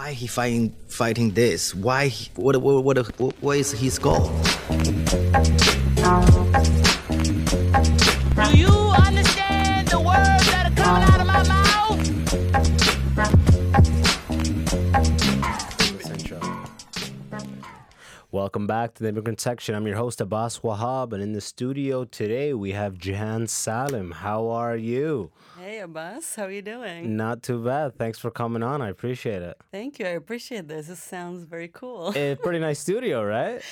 why he fighting fighting this? Why? He, what, what what what what is his goal? Do you understand the words that are coming out of my mouth? Welcome back to the Immigrant Section. I'm your host Abbas Wahab, and in the studio today we have Jehan Salim. How are you? Hey Abbas, how are you doing? Not too bad. Thanks for coming on. I appreciate it. Thank you. I appreciate this. This sounds very cool. A pretty nice studio, right?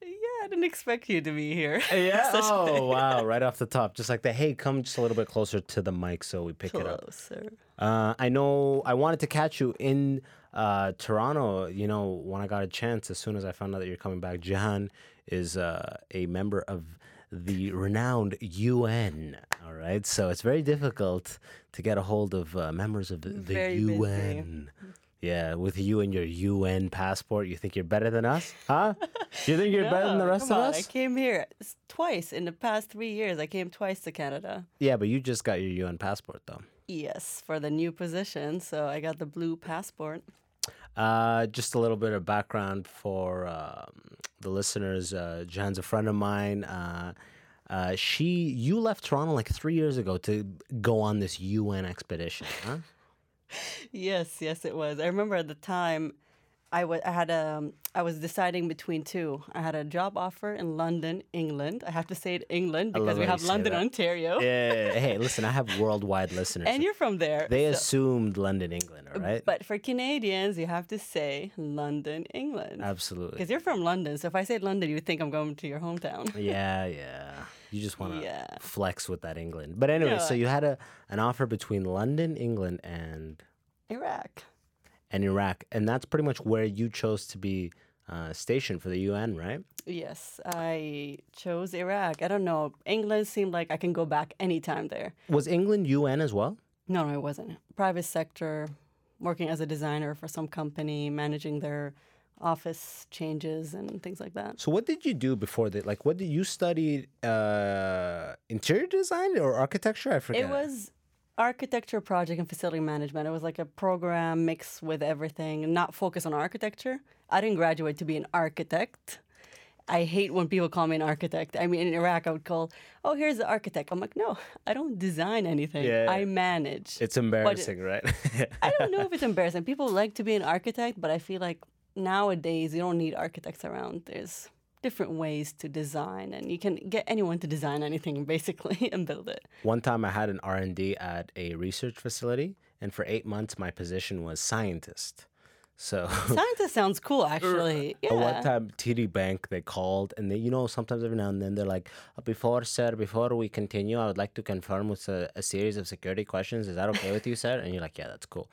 yeah, I didn't expect you to be here. Yeah. Oh wow! Right off the top, just like the hey, come just a little bit closer to the mic so we pick it up. Closer. Uh, I know I wanted to catch you in uh, Toronto. You know, when I got a chance, as soon as I found out that you're coming back, Jehan is uh, a member of the renowned UN. All right, so it's very difficult to get a hold of uh, members of the, the Very busy. UN. Yeah, with you and your UN passport, you think you're better than us, huh? You think you're better than the rest of on, us? I came here twice in the past three years. I came twice to Canada. Yeah, but you just got your UN passport though. Yes, for the new position. So I got the blue passport. Uh, just a little bit of background for um, the listeners. Uh, Jan's a friend of mine. Uh, uh, she, you left Toronto like three years ago to go on this UN expedition, huh? Yes, yes, it was. I remember at the time, I wa- I had um, I was deciding between two. I had a job offer in London, England. I have to say it England because we have London, that. Ontario. Yeah. Hey, listen, I have worldwide listeners. And you're from there. they so- assumed London, England, all right? But for Canadians, you have to say London, England. Absolutely. Because you're from London. So if I say London, you would think I'm going to your hometown. Yeah, yeah. You just want to Yeah. flex with that England. But anyway, so you had a an offer between London, England, and Iraq. And Iraq, and that's pretty much where you chose to be uh, stationed for the UN, right? Yes, I chose Iraq. I don't know. England seemed like I can go back anytime there. Was England UN as well? No, no, it wasn't. Private sector, working as a designer for some company, managing their office changes and things like that. So what did you do before that? Like, what did you study? Uh, interior design or architecture? I forget. It was architecture, project, and facility management. It was like a program mixed with everything, not focused on architecture. I didn't graduate to be an architect. I hate when people call me an architect. I mean, in Iraq, I would call, oh, here's the architect. I'm like, no, I don't design anything. Yeah. I manage. It's embarrassing, right? I don't know if it's embarrassing. People like to be an architect, but I feel like nowadays you don't need architects around. There's different ways to design, and you can get anyone to design anything basically and build it. One time, I had an R and D at a research facility, and for eight months, my position was scientist. So. Scientist sounds cool, actually. But one Yeah. time, TD Bank, they called and they, you know, sometimes every now and then they're like, "Uh, before, sir, before we continue, I would like to confirm with a, a series of security questions. Is that okay with you, sir? And you're like, yeah, that's cool.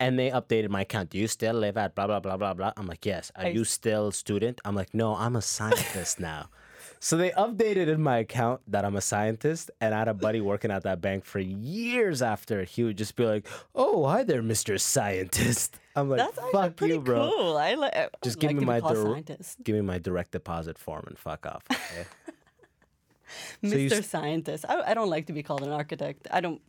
And they updated my account. Do you still live at blah, blah, blah, blah, blah? I'm like, yes. Are I you still student? I'm like, no, I'm a scientist now. So they updated in my account that I'm a scientist, and I had a buddy working at that bank for years after. He would just be like, "Oh, hi there, Mister Scientist." I'm like, That's "Fuck you, bro." cool. I li- I Just give like me my dir- give me my direct deposit form and fuck off. Okay? So Mr. Scientist. I, I don't like to be called an architect. I don't.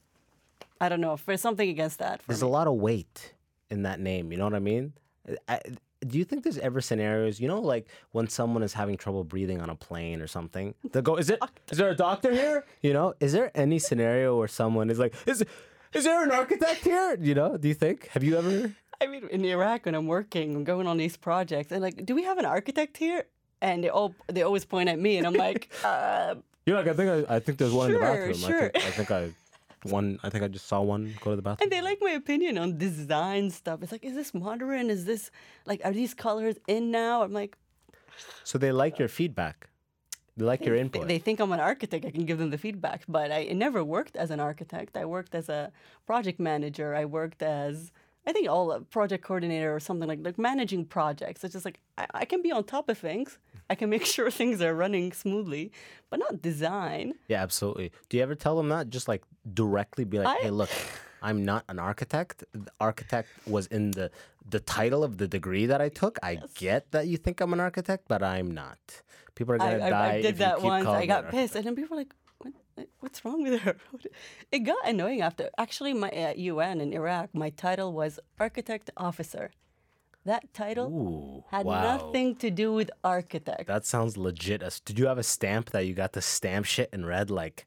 I don't know. if There's something against that. There's me. a lot of weight in that name. You know what I mean? I, do you think there's ever scenarios, you know, like when someone is having trouble breathing on a plane or something? They'll go, "Is it? Is there a doctor here?" You know, is there any scenario where someone is like, "Is is there an architect here?" You know, do you think? Have you ever? I mean, in Iraq, when I'm working, I'm going on these projects, and like, do we have an architect here? And they all they always point at me, and I'm like, uh, You're like, I think I, I think there's one in the Sure, bathroom. I sure. think I think I one. I think I just saw one go to the bathroom. and they like my opinion on design stuff. It's like, is this modern? Is this like, are these colors in now? I'm like, So they like your feedback. They like your input. They think I'm an architect. I can give them the feedback, but I never worked as an architect. I worked as a project manager. I worked as I think all a project coordinator or something like like managing projects. It's just like I, I can be on top of things. I can make sure things are running smoothly, but not design. Yeah, absolutely. Do you ever tell them that? Just like directly be like, I- "Hey, look, I'm not an architect. The architect was in the the title of the degree that I took. I get that you think I'm an architect, but I'm not. People are gonna I, die I if did you that keep once. calling I got pissed, and then people were like, "What's wrong with her?" It got annoying after. Actually, my uh, at UN in Iraq, my title was architect officer. That title Ooh, had wow. nothing to do with architect. That sounds legit. Did you have a stamp that you got to stamp shit in red, like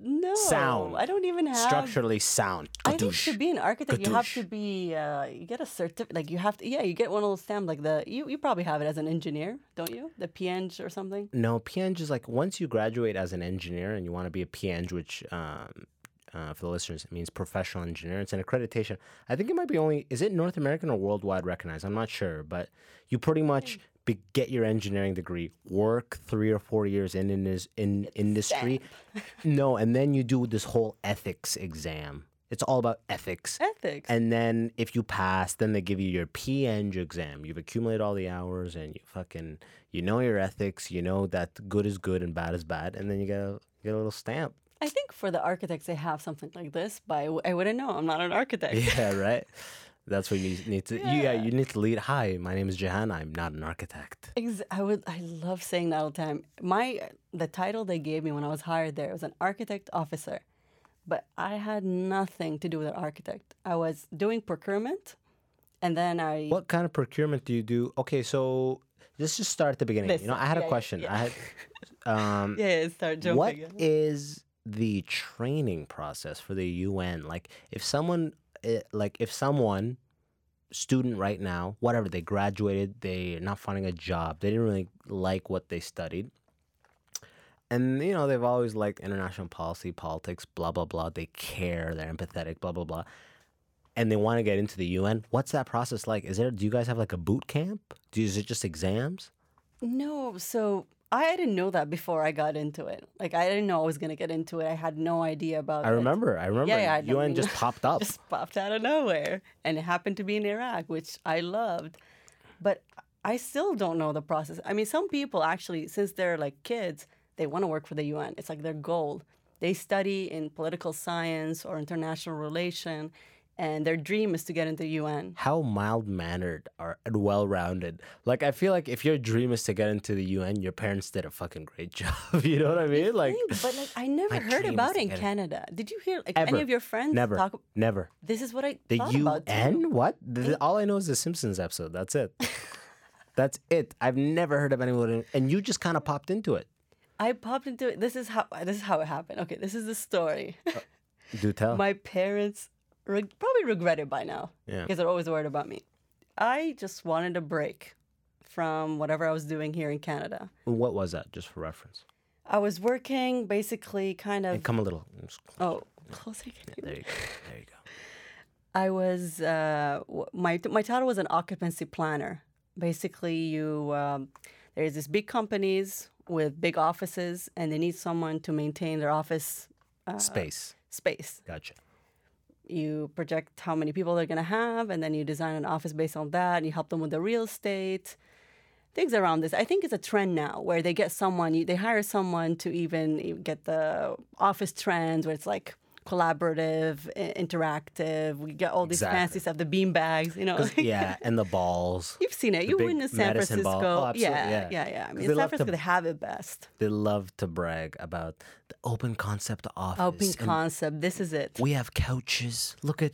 no, sound, I don't even have. structurally sound? I think to be an architect, you have to be. Uh, you get a certificate. Like you have to. Yeah, you get one of those stamps. Like the you, you probably have it as an engineer, don't you? The P.Eng or something. No, P.Eng is like once you graduate as an engineer and you want to be a P.Eng, which um, uh, for the listeners it means professional engineer. It's an accreditation. I think it might be only is it North American or worldwide recognized? I'm not sure, but you pretty much be, get your engineering degree, work three or four years in in this in industry. no, and then you do this whole ethics exam. It's all about ethics. Ethics. And then if you pass, then they give you your P.Eng exam. You've accumulated all the hours and you fucking you know your ethics, you know that good is good and bad is bad, and then you get a get a little stamp. I think for the architects, they have something like this, but I, w- I wouldn't know. I'm not an architect. Yeah, right. That's what you need to. Yeah. yeah, you need to lead. Hi, my name is Jehan. I'm not an architect. Ex- I would. I love saying that all the time. My the title they gave me when I was hired there was an architect officer, but I had nothing to do with an architect. I was doing procurement, and then I. What kind of procurement do you do? Okay, so let's just start at the beginning. you know, I had yeah, a question. yeah. I had. Um, Yeah, start jumping. What in. is the training process for the UN? Like, if someone, eh, like, if someone, student right now, whatever, they graduated, they're not finding a job, they didn't really like what they studied. And, you know, they've always liked international policy, politics, blah, blah, blah. They care, they're empathetic, blah, blah, blah. And they want to get into the UN. What's that process like? Is there, do you guys have like a boot camp? Do, is it just exams? No, so I didn't know that before I got into it. Like I didn't know I was gonna get into it. I had no idea about I it. remember, I remember. Yeah, yeah, I. UN just popped up. just popped out of nowhere, and it happened to be in Iraq, which I loved. But I still don't know the process. I mean, some people actually, since they're like kids, they want to work for the UN. It's like their goal. They study in political science or international relation, and their dream is to get into the UN. how mild mannered are and well rounded. Like I feel like if your dream is to get into the UN, your parents did a fucking great job. you know what I mean? Like but like I never heard about it in. Canada. Did you hear like ever any of your friends never talk? never This is what I the thought about too. UN. What? The- all I know is the Simpsons episode. That's it. That's it. I've never heard of anyone, and you just kind of popped into it. I popped into it. This is how this is how it happened. Okay, this is the story. Uh, do tell. My parents reg- probably regret it by now Yeah. because they're always worried about me. I just wanted a break from whatever I was doing here in Canada. what was that? Just for reference. I was working basically kind of. And come a little. Oh, closer. you- There you go. There you go. I was uh, my my title was an occupancy planner. Basically, you um, there's these big companies with big offices, and they need someone to maintain their office uh, Space. space. Gotcha. You project how many people they're gonna have, and then you design an office based on that. And you help them with the real estate, things around this. I think it's a trend now where they get someone, they hire someone to even eh, get the office trends where it's like collaborative, interactive. We get all these Exactly. fancy stuff, the bean bags, you know. yeah, and the balls. You've seen it. the You were in San Francisco. Oh, yeah, yeah. yeah, yeah. I mean, San love to- Francisco, they have it best. They love to brag about the open concept office. Open concept. This is it. We have couches. Look at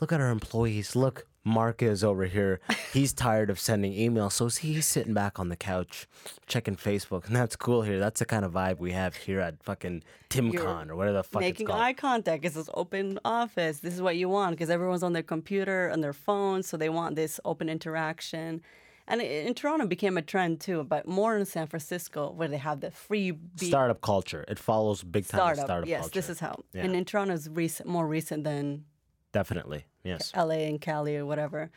look at our employees. Look, Mark is over here. He's tired of sending emails, so he's sitting back on the couch checking Facebook, and that's cool here. That's the kind of vibe we have here at fucking TimCon or whatever the fuck Making it's called. Making eye contact. It's this open office. This is what you want because everyone's on their computer and their phones, so they want this open interaction. And in Toronto, became a trend too, but more in San Francisco, where they have the free be- startup culture. It follows big time startup. startup, yes, culture. this is how. Yeah. And in Toronto, is recent, more recent than Definitely. Yes. LA and Cali or whatever.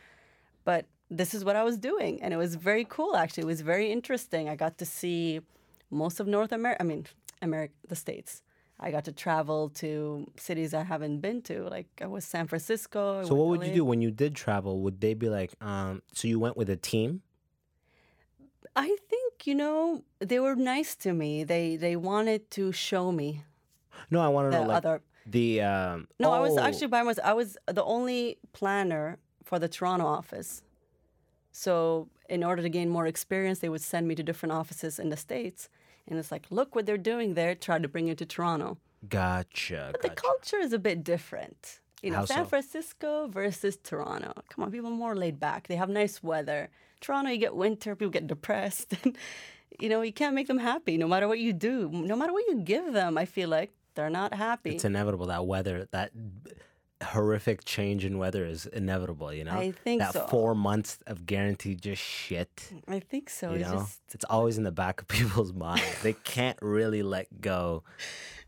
But this is what I was doing. And it was very cool, actually. It was very interesting. I got to see most of North America, I mean, America, the States. I got to travel to cities I haven't been to. Like I was San Francisco. I So what would you do when you did travel? Would they be like, um, so you went with a team? I think, you know, they were nice to me. They they wanted to show me No, I want to know like other the um No, I was oh, actually by myself. I was the only planner for the Toronto office. So, in order to gain more experience, they would send me to different offices in the States. And it's like, look what they're doing there, try to bring it to Toronto. gotcha. But the culture is a bit different. You know, How San so? Francisco versus Toronto. Come on, people are more laid back. They have nice weather. Toronto, you get winter, people get depressed. You know, you can't make them happy no matter what you do. No matter what you give them, I feel like they're not happy. It's inevitable that weather, that horrific change in weather is inevitable. You know, I think that so. four months of guaranteed just shit. I think so. You It's know, just it's always in the back of people's minds. they can't really let go.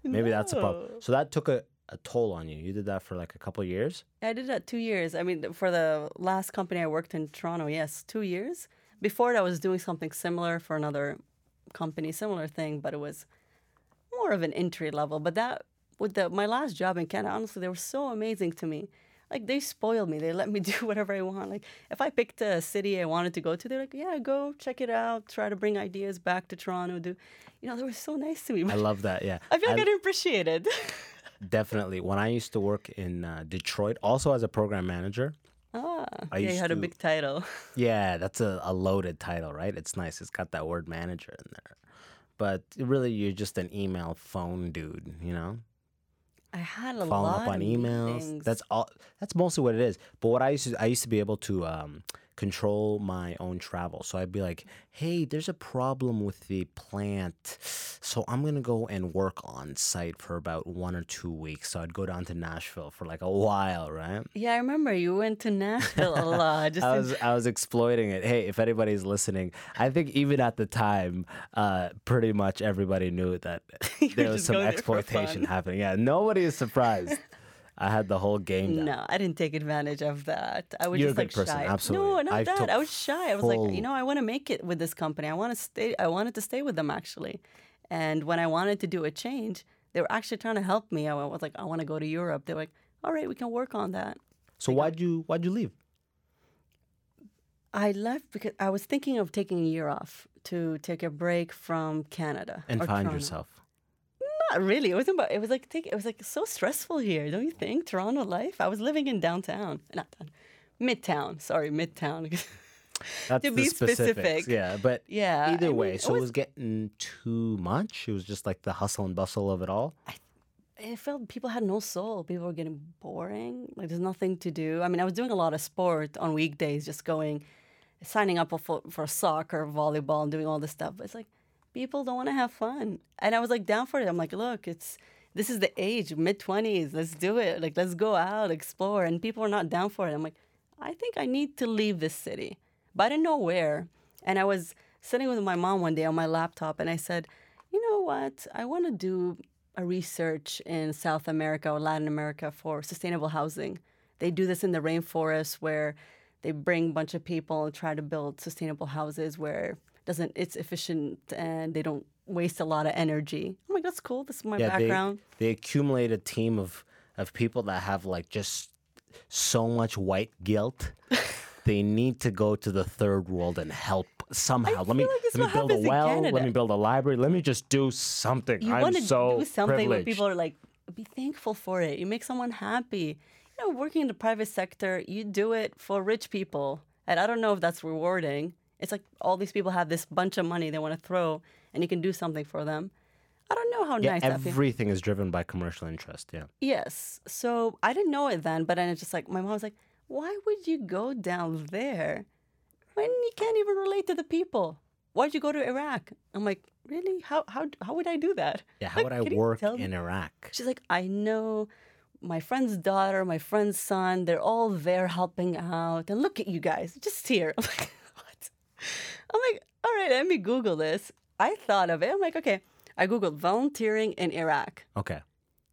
Maybe that's a problem. So that took a, a toll on you. You did that for like a couple of years. I did that two years. I mean, for the last company I worked in Toronto, yes, two years. Before that, I was doing something similar for another company, similar thing, but it was more of an entry level. But that, with the my last job in Canada, honestly, they were so amazing to me. Like they spoiled me. They let me do whatever I want. Like if I picked a city I wanted to go to, they're like, "Yeah, go check it out. Try to bring ideas back to Toronto." Do, you know, they were so nice to me. I love that. Yeah, I feel like I, didn't appreciate it. definitely. When I used to work in uh, Detroit, also as a program manager. ah, I yeah, you had a big title. Yeah, that's a, a loaded title, right? It's nice. It's got that word manager in there. But really, you're just an email phone dude, you know? I had a Following lot up on of emails. That's all. That's mostly what it is. But what I used to, I used to be able to um, control my own travel. So I'd be like, "Hey, there's a problem with the plant, so I'm gonna go and work on site for about one or two weeks." So I'd go down to Nashville for like a while, right? Yeah, I remember you went to Nashville a lot. I to- was I was exploiting it. Hey, if anybody's listening, I think even at the time, uh, pretty much everybody knew that there was some going exploitation happening. Yeah, nobody is surprised. I had the whole game down. no, I didn't take advantage of that. I was You're just like person, shy. absolutely. No, not I that. I was shy. I was like, you know, I want to make it with this company. I want to stay. I wanted to stay with them actually. And when I wanted to do a change, they were actually trying to help me. I was like, I want to go to Europe. They're like, all right, we can work on that. So why'd you why'd you leave? I left because I was thinking of taking a year off to take a break from Canada And find Toronto. yourself. Not really. It wasn't. About, it was like take, it was like so stressful here, don't you think? Toronto life. I was living in downtown, not down, midtown. Sorry, midtown. That's To be specific. Yeah, but Yeah, Either I way, mean, it so it was was- getting too much. It was just like the hustle and bustle of it all. it felt people had no soul. People were getting boring. Like there's nothing to do. I mean, I was doing a lot of sport on weekdays, just going, signing up for for soccer, volleyball, and doing all this stuff. But it's like people don't want to have fun, and I was like down for it. I'm like, look, it's this is the age, mid twenties. Let's do it. Like let's go out, explore. And people are not down for it. I'm like, I think I need to leave this city, but I didn't know where. And I was sitting with my mom one day on my laptop, and I said, you know what? I want to do a research in South America or Latin America for sustainable housing. They do this in the rainforest where they bring a bunch of people and try to build sustainable houses where doesn't it's efficient and they don't waste a lot of energy. I'm like, that's cool. This is my Yeah, background. they they accumulate a team of of people that have like just so much white guilt. they need to go to the third world and help somehow. let me like let me build a well. Let me build a library. Let me just do something. you I'm want to so do something where privileged. people are like, be thankful for it. You make someone happy. You know, working in the private sector, you do it for rich people. And I don't know if that's rewarding. It's like all these people have this bunch of money they want to throw, and you can do something for them. I don't know how yeah, nice that everything is driven by commercial interest. Yeah. Yes. So I didn't know it then, but then it's just like my mom was like, "Why would you go down there when you can't even relate to the people? Why'd you go to Iraq?" I'm like, "Really? How how how would I do that?" Yeah. How Like, would I work in Iraq? She's like, "I know." My friend's daughter, my friend's son, they're all there helping out. And look at you guys, just here. I'm like, what? I'm like, all right, let me Google this. I thought of it. I'm like, okay. I Googled volunteering in Iraq. Okay.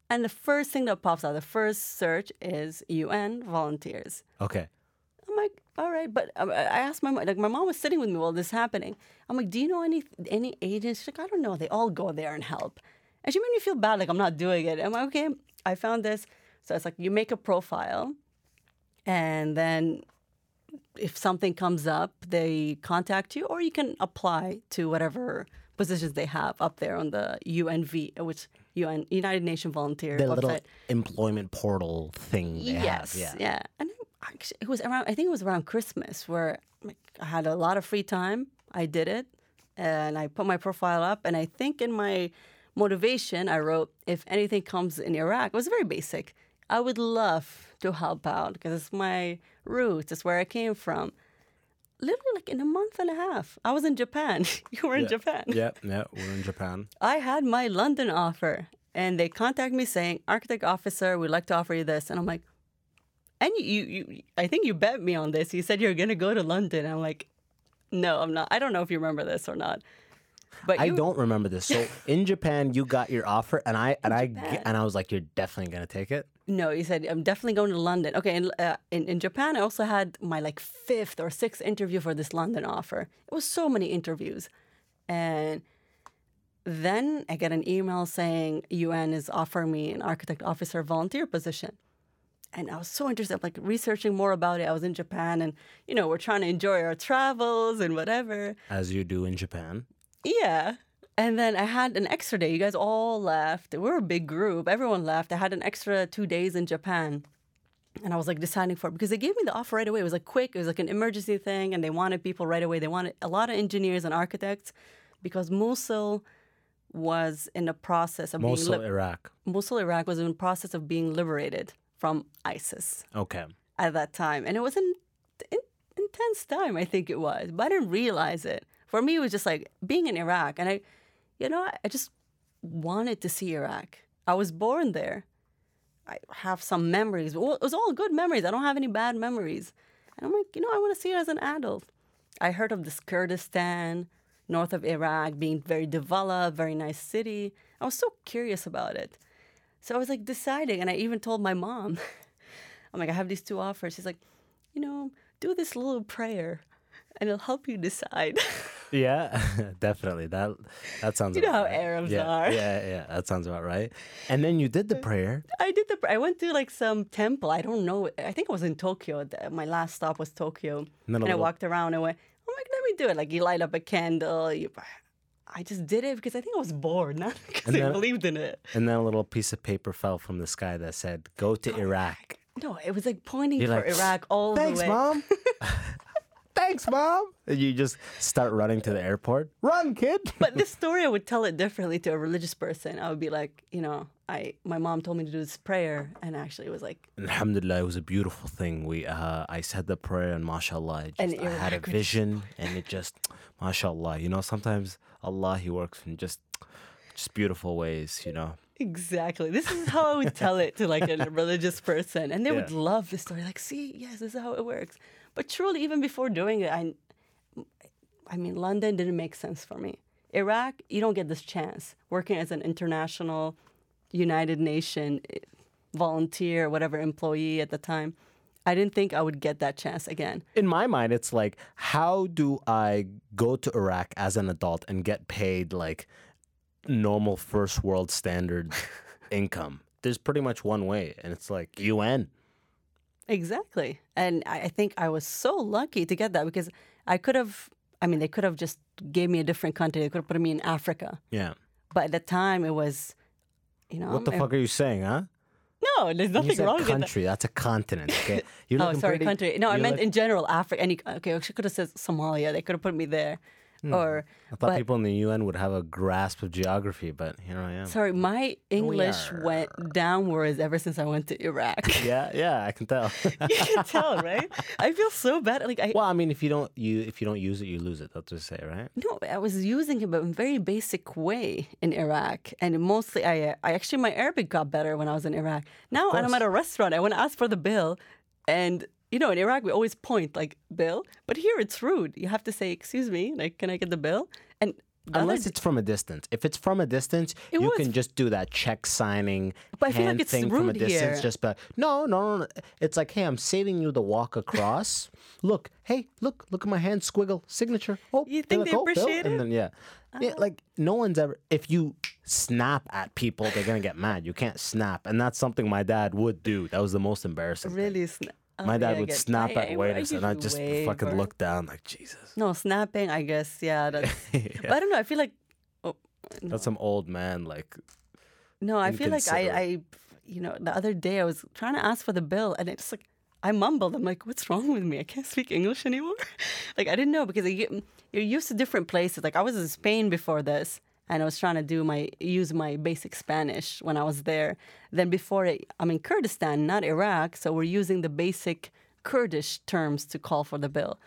And the first thing that pops out, the first search is UN volunteers. Okay. I'm like, all right, but um, I I asked my mom, like my mom was sitting with me while this happening. I'm like, do you know any any agents? She's like, I don't know. They all go there and help. And she made me feel bad, like I'm not doing it. I'm like, okay, I found this. So it's like you make a profile, and then if something comes up, they contact you, or you can apply to whatever positions they have up there on the UNV, which UN United Nations Volunteer The website. little employment portal thing they yes, have. Yeah. yeah. And actually, it was around. I think it was around Christmas where I had a lot of free time. I did it, and I put my profile up. And I think in my motivation, I wrote, "If anything comes in Iraq," it was very basic. I would love to help out because it's my roots, it's where I came from. Literally, like in a month and a half, I was in Japan. you were in Japan. Yeah, yeah, we're in Japan. I had my London offer, and they contact me saying, "Architect officer, we'd like to offer you this," and I'm like, "And you, you, you I think you bet me on this. You said you're gonna go to London." I'm like, "No, I'm not. I don't know if you remember this or not." But I you, don't remember this. So in Japan, you got your offer, and I and I and I was like, "You're definitely gonna take it." No, you said I'm definitely going to London. Okay, in, uh, in in Japan, I also had my like fifth or sixth interview for this London offer. It was so many interviews, and then I get an email saying UN is offering me an architect officer volunteer position, and I was so interested. I'm like researching more about it. I was in Japan, and you know we're trying to enjoy our travels and whatever. As you do in Japan. Yeah. And then I had an extra day. You guys all left. We were a big group. Everyone left. I had an extra two days in Japan. And I was like deciding for because they gave me the offer right away. It was like quick. It was like an emergency thing, and they wanted people right away. They wanted a lot of engineers and architects because Mosul was in the process of Mosul, being li- Iraq. Mosul, Iraq was in the process of being liberated from ISIS Okay. at that time, and it was an in, intense time. I think it was, but I didn't realize it. For me, it was just like being in Iraq, and I, you know, I just wanted to see Iraq. I was born there. I have some memories. It was all good memories. I don't have any bad memories. And I'm like, you know, I want to see it as an adult. I heard of this Kurdistan, north of Iraq, being very developed, very nice city. I was so curious about it. So I was like deciding, and I even told my mom, I'm like, I have these two offers. She's like, you know, do this little prayer, and it'll help you decide. Yeah, definitely. That that sounds. You know how right. Arabs yeah, are. Yeah, yeah, that sounds about right. And then you did the prayer. I did the. I went to like some temple. I don't know. I think it was in Tokyo. My last stop was Tokyo, And then and, a I little- walked around and went. Oh I'm like, let me do it. Like you light up a candle. You, I just did it because I think I was bored, not because And I then- believed in it. And then a little piece of paper fell from the sky that said, "Go to Iraq." No, it was like pointing You're for like, Iraq all the way. Thanks, mom. Thanks, mom. And you just start running to the airport. Run, kid. But this story, I would tell it differently to a religious person. I would be like, you know, I my mom told me to do this prayer, and actually it was like, Alhamdulillah, it was a beautiful thing. We, uh, I said the prayer, and mashallah, it And just, I had a vision, and it just, mashallah. You know, sometimes Allah, He works in just, just beautiful ways. You know. Exactly. This is how I would tell it to like a religious person, and they would love the story. Like, see, yes, this is how it works. But truly, even before doing it, I, I mean, London didn't make sense for me. Iraq, you don't get this chance. Working as an international, United Nation eh, volunteer, whatever employee at the time, I didn't think I would get that chance again. in my mind, it's like, how do I go to Iraq as an adult and get paid like normal first world standard income? There's pretty much one way, and it's like UN. Exactly. And I, think I was so lucky to get that because I could have, I mean, they could have just gave me a different country. They could have put me in Africa. Yeah. But at the time, it was, you know, What the I- fuck are you saying, huh? No, there's You nothing said wrong with that. country. That's a continent. Okay. You're Oh, sorry, pretty- country. No, I meant look- in general, Africa. Any okay, I could have said Somalia. They could have put me there, or Hmm. I thought but- people in the UN would have a grasp of geography, but here I am. sorry, my English are. went downwards ever since I went to Iraq. Yeah, yeah, I can tell. you can tell, right? I feel so bad. Like I, well, I mean, if you don't you if you don't use it, you lose it. That's what they say, right? No, I was using it, but in a very basic way in Iraq, and mostly I, I actually my Arabic got better when I was in Iraq. Now I'm at a restaurant, I want to ask for the bill, and you know in Iraq we always point like bill, but here it's rude. You have to say excuse me, like can I get the bill? And Unless it's from a distance. If it's from a distance, It you was- can just do that check signing But I feel like hand it's thing from a distance. here. Just but no, no, no. It's like, hey, I'm saving you the walk across. look, hey, look, look at my hand squiggle signature. Oh, You think like, they oh, appreciate And then yeah. Oh. Yeah, like no one's ever. If you snap at people, they're gonna get mad. You can't snap, and that's something my dad would do. That was the most embarrassing. really. Sna- oh, My dad would snap at I- I waiters, and I'd just wave fucking or- look down like Jesus. No snapping, I guess. Yeah, that's. But I don't know. I feel like. Oh, That's some old man like. No, I feel like I. I, you know, the other day I was trying to ask for the bill, and it's like I mumbled. I'm like, "What's wrong with me? I can't speak English anymore." like I didn't know because get, you're used to different places. Like I was in Spain before this, and I was trying to do my use my basic Spanish when I was there. Then before it, I'm in Kurdistan, not Iraq, so we're using the basic Kurdish terms to call for the bill.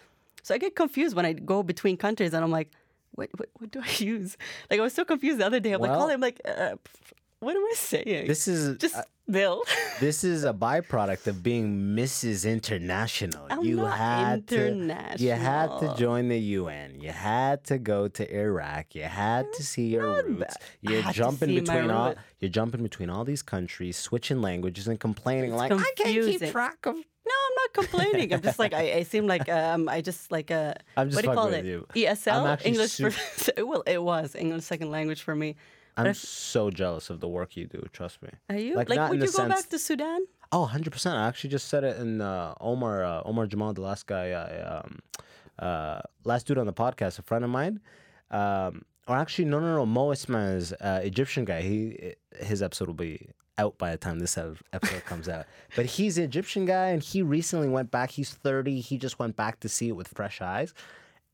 So I get confused when I go between countries, and I'm like, what what, what do I use? Like I was so confused the other day. I'm like Well- calling, I'm like, uh, what am I saying? This is just uh, bill. this is a byproduct of being Mrs. International. I'm you not had to you had to join the UN. You had to go to Iraq. You had to see your roots. You're jumping between all you're jumping between all these countries, switching languages and complaining like I can't keep track of No, I'm not complaining. I'm just like I, I seem like um I just like uh I'm just what do you call it? you. ESL English for well it was English second language for me. I'm so jealous of the work you do, trust me. Are you Like, like, would you go sense- back to Sudan? Oh, 100%. I actually just said it in uh, Omar uh, Omar Jamal, the last guy, I, um, uh, last dude on the podcast, a friend of mine. Um, or actually, no, no, no. Mo Ismail's uh, Egyptian guy. He His episode will be out by the time this episode comes out. But he's an Egyptian guy, and he recently went back. He's 30. He just went back to see it with fresh eyes.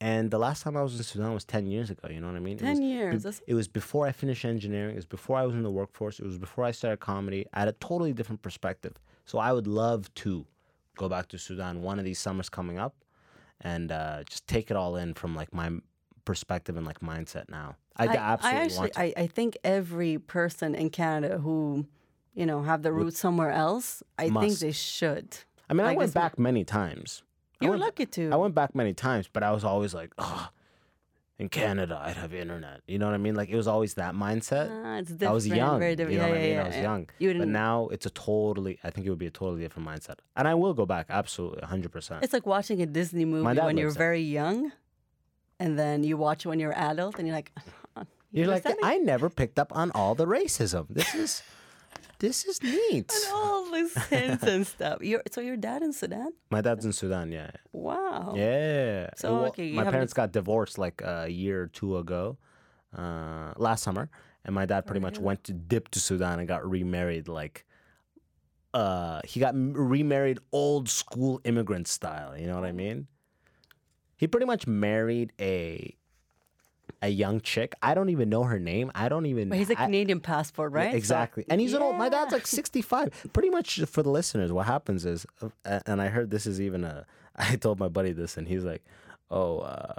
And the last time I was in Sudan was 10 years ago. You know what I mean? It 10 was- years, It, it was before I finished engineering. It was before I was in the workforce. It was before I started comedy. I had a totally different perspective. So I would love to go back to Sudan one of these summers coming up and uh, just take it all in from like my perspective and like mindset now. I, I, absolutely I actually want to. I, I think every person in Canada who, you know, have the roots somewhere else, I think they should. I mean, I went back many times. I You were went- lucky to. I went back many times, but I was always like, oh, in Canada, I'd have internet. You know what I mean? Like it was always that mindset. Ah, it's I was different, young. very You know yeah, what I mean? yeah, I was young. You But now it's a totally, I think it would be a totally different mindset. And I will go back, absolutely, 100%. It's like watching a Disney movie when you're very young, and then you watch it when you're adult, and you're like, You're like? I never picked up on all the racism. This is, this is neat. and all these hints and stuff. You're, so your dad in Sudan? My dad's in Sudan, yeah. Wow. Yeah. So, Well, okay, my parents got divorced like a year or two ago, uh, last summer, and my dad pretty much went to dip to Sudan and got remarried. Like, uh, he got remarried old school immigrant style. You know what I mean? He pretty much married a a young chick. I don't even know her name. I don't even. But he's a I- Canadian passport, right? Exactly. and he's an old. My dad's like sixty-five. Pretty much for the listeners, what happens is, uh, and I heard this is even a. I told my buddy this, and he's like, "Oh, uh,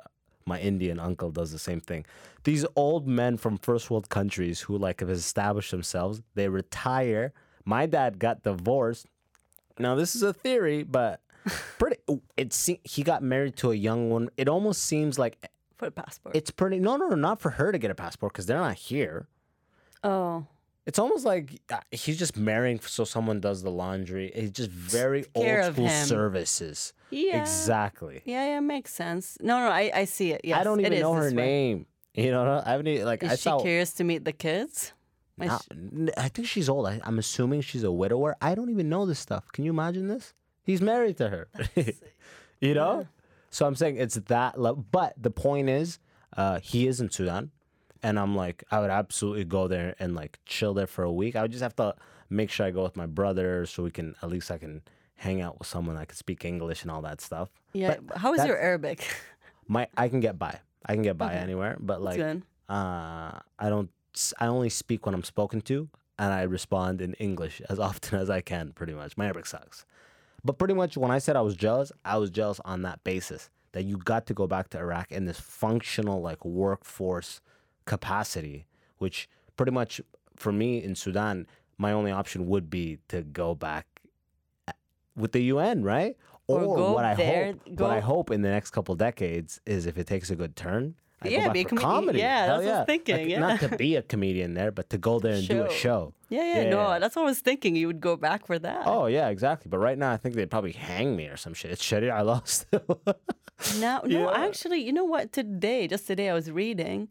my Indian uncle does the same thing." These old men from first world countries who like have established themselves, they retire. My dad got divorced. Now this is a theory, but pretty. It he got married to a young one. It almost seems like for a passport. it's pretty. No, no, no, not for her to get a passport because they're not here. oh, It's almost like uh, he's just marrying so someone does the laundry. It's just very care old of school him. services. yeah. Exactly. Yeah, yeah, makes sense. No, no, I, I see it. Yes, I don't it even is know her this way. name. You know, I haven't even, like Is I she saw. curious to meet the kids? Is she- n- I think she's old. I, I'm assuming she's a widower. I don't even know this stuff. Can you imagine this? He's married to her. you know. So I'm saying it's that level. But the point is, uh, he is in Sudan, and I'm like, I would absolutely go there and like chill there for a week. I would just have to make sure I go with my brother so we can at least I can hang out with someone that could speak English and all that stuff. yeah. How is your Arabic? My I can get by. I can get by anywhere, but like uh, I don't. I only speak when I'm spoken to, and I respond in English as often as I can. Pretty much, my Arabic sucks. But pretty much, when I said I was jealous, I was jealous on that basis that you got to go back to Iraq in this functional like workforce capacity, which pretty much for me in Sudan, my only option would be to go back uh, with the UN, right? Or go what I there, hope, go- what I hope in the next couple decades is if it takes a good turn, I Yeah, be a comedian. comedy. Yeah, Hell that's what I was Like, thinking, yeah. Not to be a comedian there, but to go there and do a Show. show. Yeah, yeah, Yeah, no, yeah. that's what I was thinking. You would go back for that. Oh yeah, exactly. But right now, I think they'd probably hang me or some shit. It's Sharia law still. No, no, Yeah. actually, you know what? Today, just today, I was reading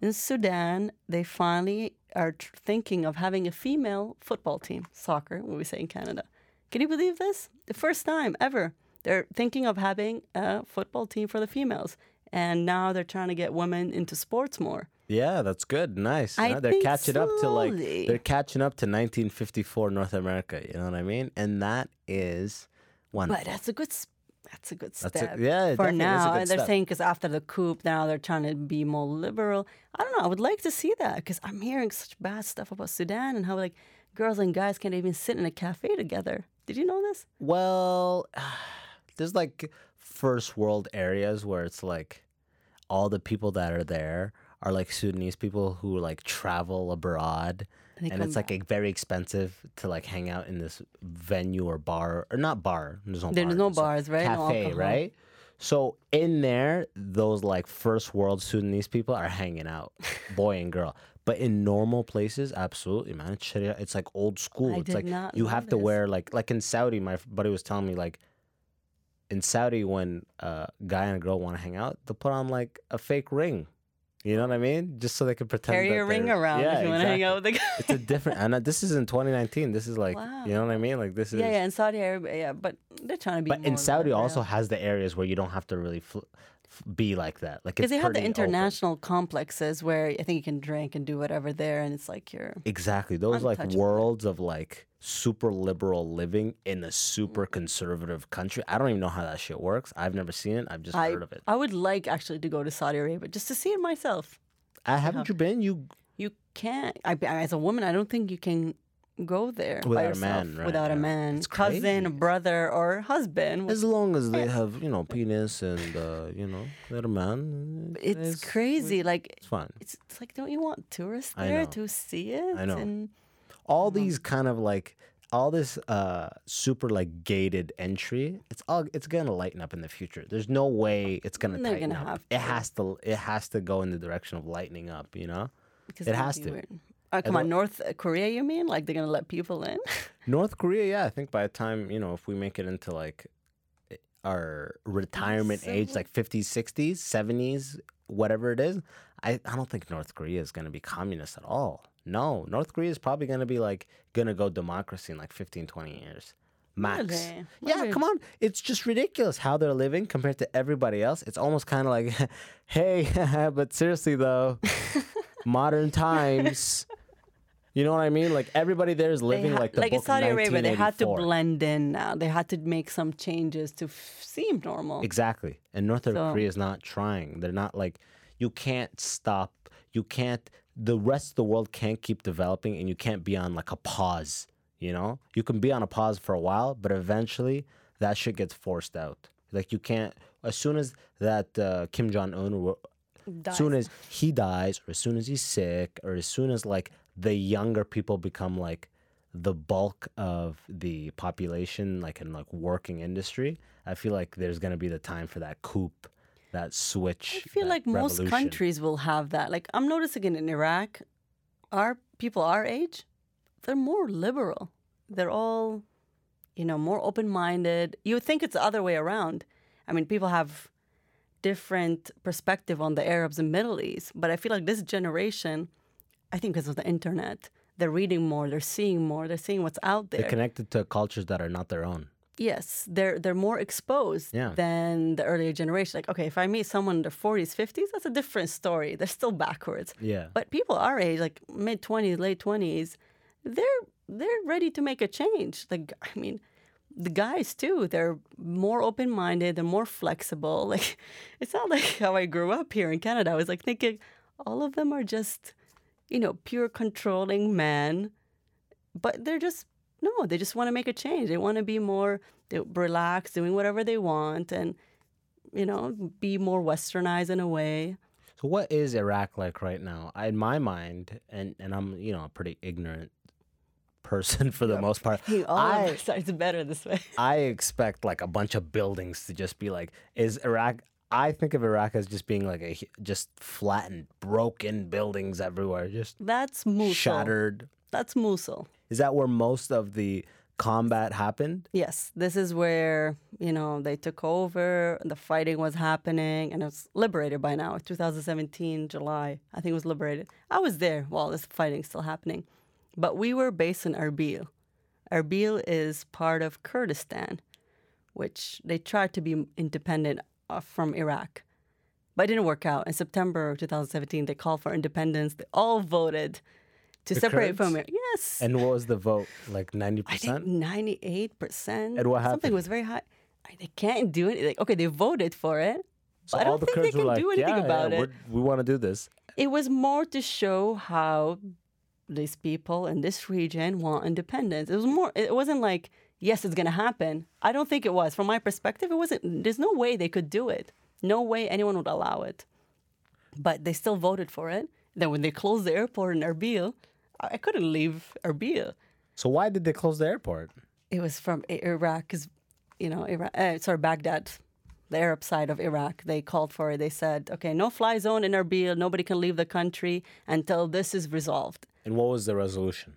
in Sudan, they finally are tr- thinking of having a female football team, soccer, what we say in Canada. Can you believe this? The first time ever. They're thinking of having a football team for the females. And now they're trying to get women into sports more. yeah, that's good. Nice. I they're catching up to like they're catching up to 1954 North America. You know what I mean? And that is one. But that's a good. Sp- That's a good step. a- yeah, For now, and they're step. saying because after the coup, now they're trying to be more liberal. I don't know. I would like to see that because I'm hearing such bad stuff about Sudan and how like girls and guys can't even sit in a cafe together. Did you know this? Well, there's like first world areas where it's like all the people that are there are like Sudanese people who like travel abroad. And And it's like a, very expensive to like hang out in this venue or bar or not bar. There's no There's bar, no bars, right? No Cafe, alcohol. right? So in there, those like first world Sudanese people are hanging out, boy and girl. But in normal places, absolutely, man. It's It's like old school. I it's like you have to wear like like in Saudi. My buddy was telling me like in Saudi when a guy and a girl want to hang out, they'll put on like a fake ring. You know what I mean? Just so they can pretend. Carry your ring around Yeah, if you want to hang out with the guy. It's a different, and this is in 2019. This is like, wow. you know what I ah. mean? Like this is. yeah, yeah, in Saudi Arabia, yeah, but they're trying to be. But in Saudi also has the areas where you don't have to really fl- be like that. Like because they have the pretty open. international complexes where I think you can drink and do whatever there, and it's like you're. Exactly. Those like worlds of like super liberal living in a super mm. conservative country. I don't even know how that shit works. I've never seen it. I've just I, heard of it. I would like actually to go to Saudi Arabia just to see it myself. Uh, I haven't you been? You You can't. I, as a woman, I don't think you can go there by Without a yourself man, right, without a man, It's cousin, crazy. brother, or husband. as long as they have, you know, penis and uh, you know, they're a man. it's crazy. Like It's fine. it's, it's like, don't you want tourists there to see it? I know. And all these kind of like all this uh super like gated entry it's all it's gonna lighten up in the future there's no way it's gonna They're tighten gonna up have it has to it has to go in the direction of lightening up you know because It has be to. weird. Oh, come on, North Korea, you mean? Like they're gonna let people in? north korea yeah i think by the time you know if we make it into like eh, our retirement age like 50s 60s 70s whatever it is i, I don't think north korea is gonna be communist at all no north korea is probably gonna be like gonna go democracy in like 15 20 years max Really? Yeah, Really? come on. It's just ridiculous how they're living compared to everybody else. It's almost kind of like, hey, but seriously though, modern times. You know what I mean? Like everybody there is living ha- like the like in book Saudi Arabia, they had to blend in now. They had to make some changes to f- seem normal. Exactly. And North So- Korea is not trying. They're not like you can't stop. You can't. The rest of the world can't keep developing, and you can't be on like a pause. You know, you can be on a pause for a while, but eventually that shit gets forced out. Like you can't. As soon as that uh, Kim Jong Un, as soon as he dies, or as soon as he's sick, or as soon as like the younger people become like the bulk of the population, like in like working industry, I feel like there's gonna be the time for that coup, that switch. I feel like most countries will have that. Like I'm noticing it in Iraq, our people our age, they're more liberal. They're all, you know, more open-minded. You would think it's the other way around. I mean, people have different perspective on the Arabs and Middle East, but I feel like this generation, I think because of the internet, they're reading more, they're seeing more, they're seeing what's out there. They're connected to cultures that are not their own. Yes, they're they're more exposed Yeah. than the earlier generation. Like, okay, if I meet someone in their forties, fifties, that's a different story. They're still backwards. Yeah. But people our age, like mid twenties, late twenties, they're they're ready to make a change. Like, I mean, the guys too. They're more open minded. They're more flexible. Like, it's not like how I grew up here in Canada. I was like thinking, all of them are just, you know, pure controlling men but they're just no they just want to make a change they want to be more relaxed doing whatever they want and you know be more westernized in a way So what is Iraq like right now? In my mind, and and I'm you know a pretty ignorant person for the most part. Hey, I are better this way I expect like a bunch of buildings to just be like, is Iraq? I think of Iraq as just being like a just flattened, broken buildings everywhere, just that's Mosul. shattered. that's Mosul. Is that where most of the combat happened? yes. This is where you know they took over the fighting was happening and it was liberated by now. 2017 july i think it was liberated. I was there while this fighting still happening. But we were based in erbil. Erbil is part of kurdistan which they tried to be independent from iraq but it didn't work out in september of 2017 they called for independence they all voted to The separate from Kurds? it yes And what was the vote? Like ninety I think percent? ninety-eight percent. And what happened? Something was very high. they can't do it. Like, okay, they voted for it, So but I don't the think they can like, do anything yeah, about yeah, it. we want to do this. It was more to show how these people in this region want independence. It was more. It wasn't like yes, it's gonna happen. I don't think it was. From my perspective, it wasn't. There's no way they could do it. No way anyone would allow it. But they still voted for it. Then when they closed the airport in Erbil, I couldn't leave Erbil. So why did they close the airport? It was from Iraq, you know, Iraq. Uh, sorry, Baghdad, the Arab side of Iraq. They called for it. They said, okay, no fly zone in Erbil. Nobody can leave the country until this is resolved. And what was the resolution?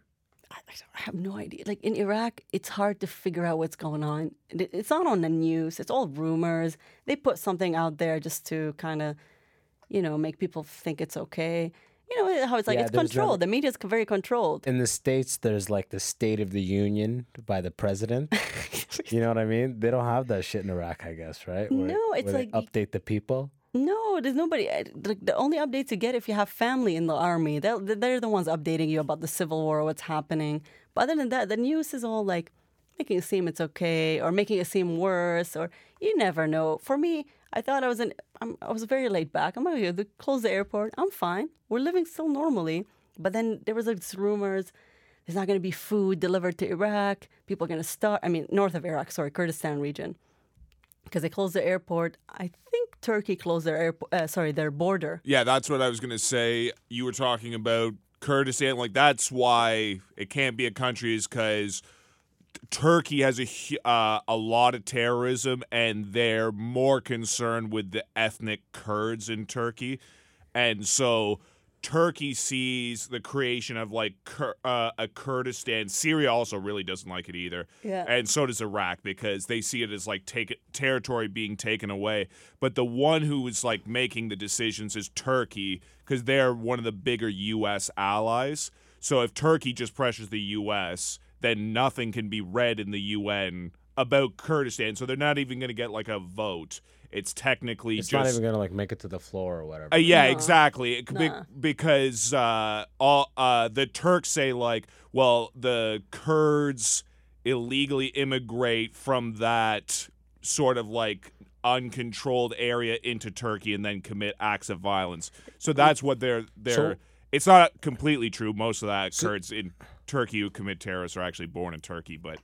I, I have no idea. Like in Iraq, it's hard to figure out what's going on. It's not on the news. It's all rumors. They put something out there just to kind of, you know, make people think it's okay. You know how it's like Yeah, it's controlled. never- The media's very controlled. In the states, there's like the State of the Union by the president. you know what I mean? They don't have that shit in Iraq, I guess, right? Where- No, it's where they like- update the people. No, there's nobody. uh, Like the only updates you get if you have family in the army. They're, they're the ones updating you about the civil war, what's happening. But other than that, the news is all like making it seem it's okay or making it seem worse, or you never know. For me, I thought I was in. I'm, I was very laid back. I'm like, "Yeah, close the airport. I'm fine. We're living still normally. But then there was like rumors. There's not going to be food delivered to Iraq. People are going to start. I mean, north of Iraq, sorry, Kurdistan region because they closed the airport. I think Turkey closed their airport. Uh, sorry, their border. Yeah, that's what I was gonna say. You were talking about Kurdistan, like that's why it can't be a country, is because Turkey has a uh, a lot of terrorism, and they're more concerned with the ethnic Kurds in Turkey, and so Turkey sees the creation of like uh, a Kurdistan. Syria also really doesn't like it either, Yeah. and so does Iraq because they see it as like take territory being taken away. But the one who is like making the decisions is Turkey because they're one of the bigger U.S. allies. So if Turkey just pressures the U.S., then nothing can be read in the UN about Kurdistan. So they're not even going to get like a vote. It's technically It's just not even gonna like make it to the floor or whatever. uh, yeah, No. exactly. It- be- Nah. because uh, all uh, the Turks say like, well, the Kurds illegally immigrate from that sort of like uncontrolled area into Turkey and then commit acts of violence. So that's what they're they're. So- it's not completely true. Most of that Kurds in Turkey who commit terrorists are actually born in Turkey, but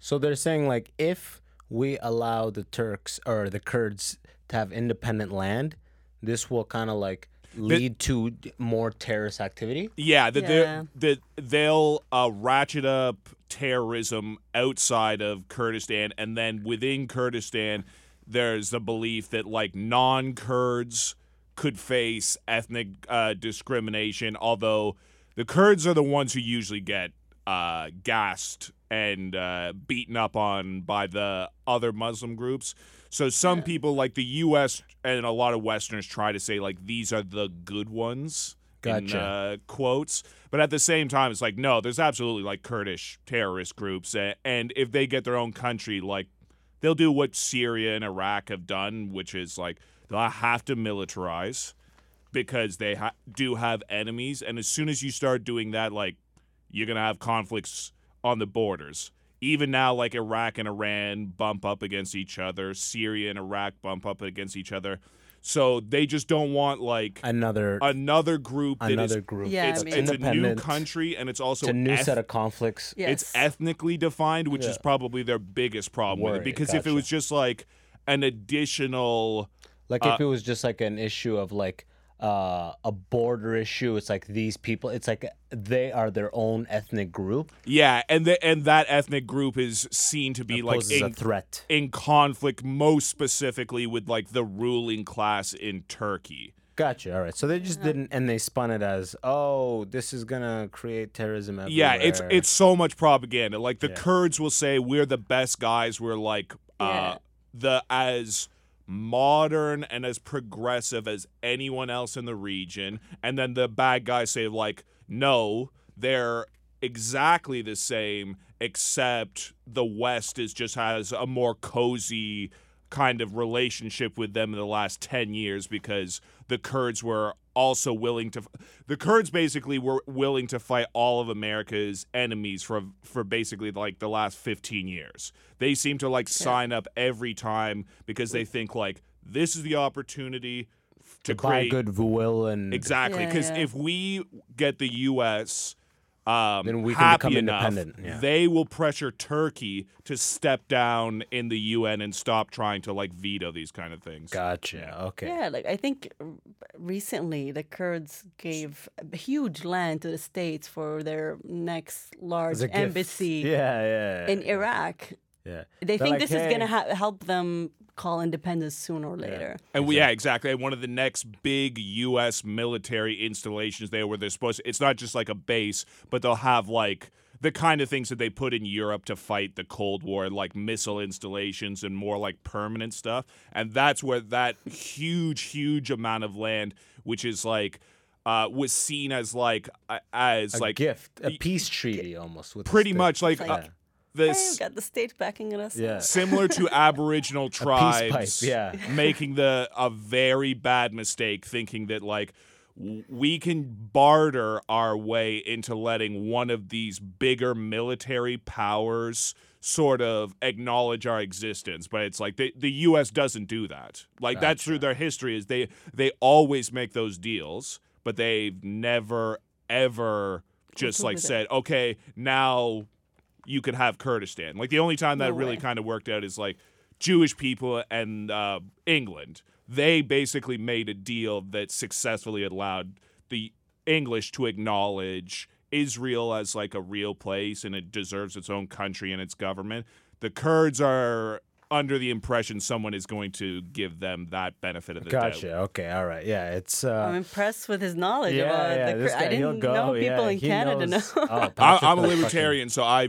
So they're saying like if we allow the Turks or the Kurds to have independent land, this will kind of like lead to more terrorist activity. Yeah, that Yeah. they're that they'll uh, ratchet up terrorism outside of Kurdistan, and then within Kurdistan, there's the belief that like non-Kurds could face ethnic uh, discrimination. Although the Kurds are the ones who usually get uh, gassed and uh, beaten up on by the other Muslim groups. So some people, like the U.S. and a lot of Westerners, try to say like these are the good ones in uh, quotes. But at the same time, it's like no, there's absolutely like Kurdish terrorist groups, and if they get their own country, like they'll do what Syria and Iraq have done, which is like they'll have to militarize because they ha- do have enemies, and as soon as you start doing that, like you're gonna have conflicts on the borders. Even now, like Iraq and Iran bump up against each other, Syria and Iraq bump up against each other. So they just don't want like Another another group that is another group. Yeah, it's, I mean- it's a new country and it's also It's a new eth- set of conflicts. Yes. it's ethnically defined, which is probably their biggest problem with it. Word, Because if it was just like an additional Like Uh, if it was just like an issue of like uh, a border issue, it's like these people. It's like they are their own ethnic group. yeah, and the, and that ethnic group is seen to be like in, a threat. in conflict most specifically with like the ruling class in Turkey. Gotcha. All right. So they just didn't, and they spun it as, oh, this is gonna create terrorism everywhere. Yeah, it's it's so much propaganda. Like the Yeah. Kurds will say we're the best guys. We're like uh, Yeah. the as modern and as progressive as anyone else in the region, and then the bad guys say like no, they're exactly the same, except the West is just has a more cozy kind of relationship with them in the last 10 years because the Kurds were also willing to the Kurds basically were willing to fight all of America's enemies for for basically like the last 15 years. They seem to like sign up every time because they think like this is the opportunity f- to Buy create goodwill and Exactly, Yeah, because yeah. if we get the U.S. Um, Then we can happy become enough, independent, yeah. they will pressure Turkey to step down in the UN and stop trying to like veto these kind of things. Gotcha. Okay. Yeah, like I think recently the Kurds gave huge land to the states for their next large As a gift. embassy Yeah, yeah. in Iraq. yeah. They They're think like, this is going to ha- help them call independence sooner or later. And we, yeah, exactly. One of the next big U.S. military installations there, where they're supposed to, it's not just like a base, but they'll have like the kind of things that they put in Europe to fight the Cold War, like missile installations and more like permanent stuff. And that's where that huge, huge amount of land, which is like, uh, was seen as like, uh, as a like gift, a peace treaty almost. With pretty much like, Like- Hey, this we've got the state backing in us. Yeah. similar to Aboriginal tribes pipe, yeah. making the a very bad mistake thinking that like w- we can barter our way into letting one of these bigger military powers sort of acknowledge our existence but it's like the, the US doesn't do that like that's through their history is they they always make those deals but they've never ever just like with it. said okay now you could have Kurdistan. Like the only time that No really kind of worked out is like Jewish people and uh, England. They basically made a deal that successfully allowed the English to acknowledge Israel as like a real place and it deserves its own country and its government. The Kurds are under the impression someone is going to give them that benefit of the Gotcha. doubt. Gotcha. Okay. All right. Yeah. It's. I'm Uh, impressed with his knowledge yeah, about yeah. the This guy, I didn't go. know people yeah, in Canada knows. know. Oh, I, I'm a the fucking- libertarian, so I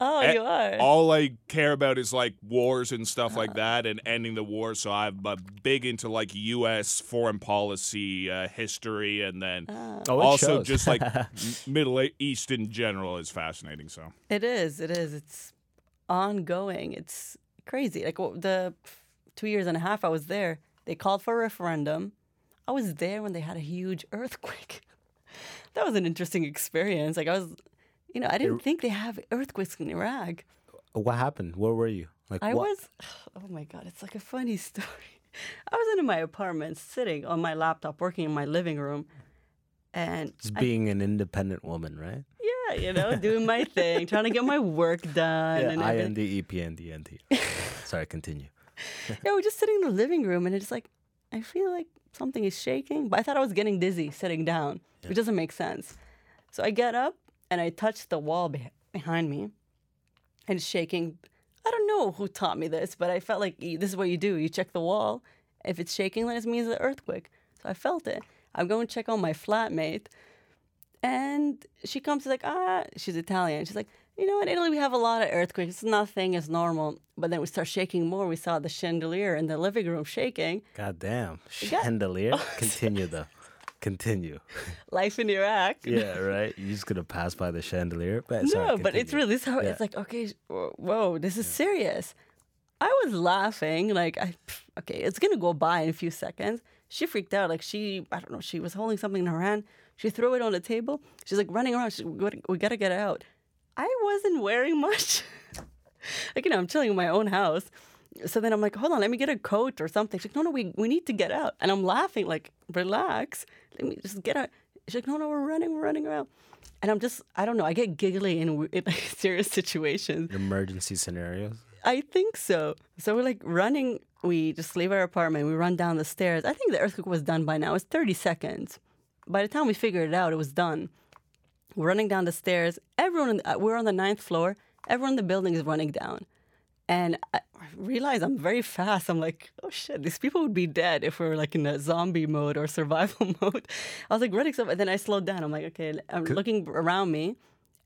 oh, Eh, you are. all I care about is like wars and stuff like that and ending the war. So I'm uh, big into like U.S. foreign policy uh, history, and then Oh, it also shows. just like Middle East in general is fascinating. So It is. It is. It's ongoing. It's crazy. Like the two years and a half I was there, they called for a referendum. I was there when they had a huge earthquake. that was an interesting experience. Like I was, you know, I didn't think they have earthquakes in Iraq. What happened? Where were you? Like I what? was, oh my God, it's like a funny story. I was in my apartment sitting on my laptop working in my living room. And Just I- being an independent woman, right? Yeah, you know, doing my thing, trying to get my work done. and I. N D E P N D N T. Sorry, continue. Yeah, we're just sitting in the living room, and it's like I feel like something is shaking. But I thought I was getting dizzy sitting down, which doesn't make sense. So I get up and I touch the wall beh behind me, and it's shaking. I don't know who taught me this, but I felt like this is what you do: you check the wall. If it's shaking, then it means an earthquake. So I felt it. I'm going to check on my flatmate, and she comes like, ah, she's Italian. She's like, you know, in Italy we have a lot of earthquakes. It's nothing, it's normal. But then we start shaking more. We saw the chandelier in the living room shaking. God damn. got- Chandelier. Continue though. Continue. Life in Iraq. Yeah, right. You're just gonna pass by the chandelier, but sorry, no, but it's really is how Yeah. it's like. Okay, whoa, whoa, this is serious. I was laughing like, I okay, it's gonna go by in a few seconds. She freaked out, like she, I don't know, she was holding something in her hand. She threw it on the table. She's like running around. She's, we, gotta, we gotta get it out. I wasn't wearing much. like you know, I'm chilling in my own house. So then I'm like, hold on, let me get a coat or something. She's like, no, no, we, we need to get out. And I'm laughing, like, relax. Let me just get out. She's like, no, no, we're running, we're running around. And I'm just, I don't know, I get giggly in, in like, serious situations. emergency scenarios. I think so. So we're like running, we just leave our apartment, we run down the stairs. I think the earthquake was done by now. It's 30 seconds. By the time we figured it out, it was done. We're running down the stairs. Everyone, the, uh, we're on the ninth floor. Everyone in the building is running down. And I realize I'm very fast. I'm like, oh shit, these people would be dead if we were like in a zombie mode or survival mode. I was like running so, and then I slowed down. I'm like, okay, I'm looking around me,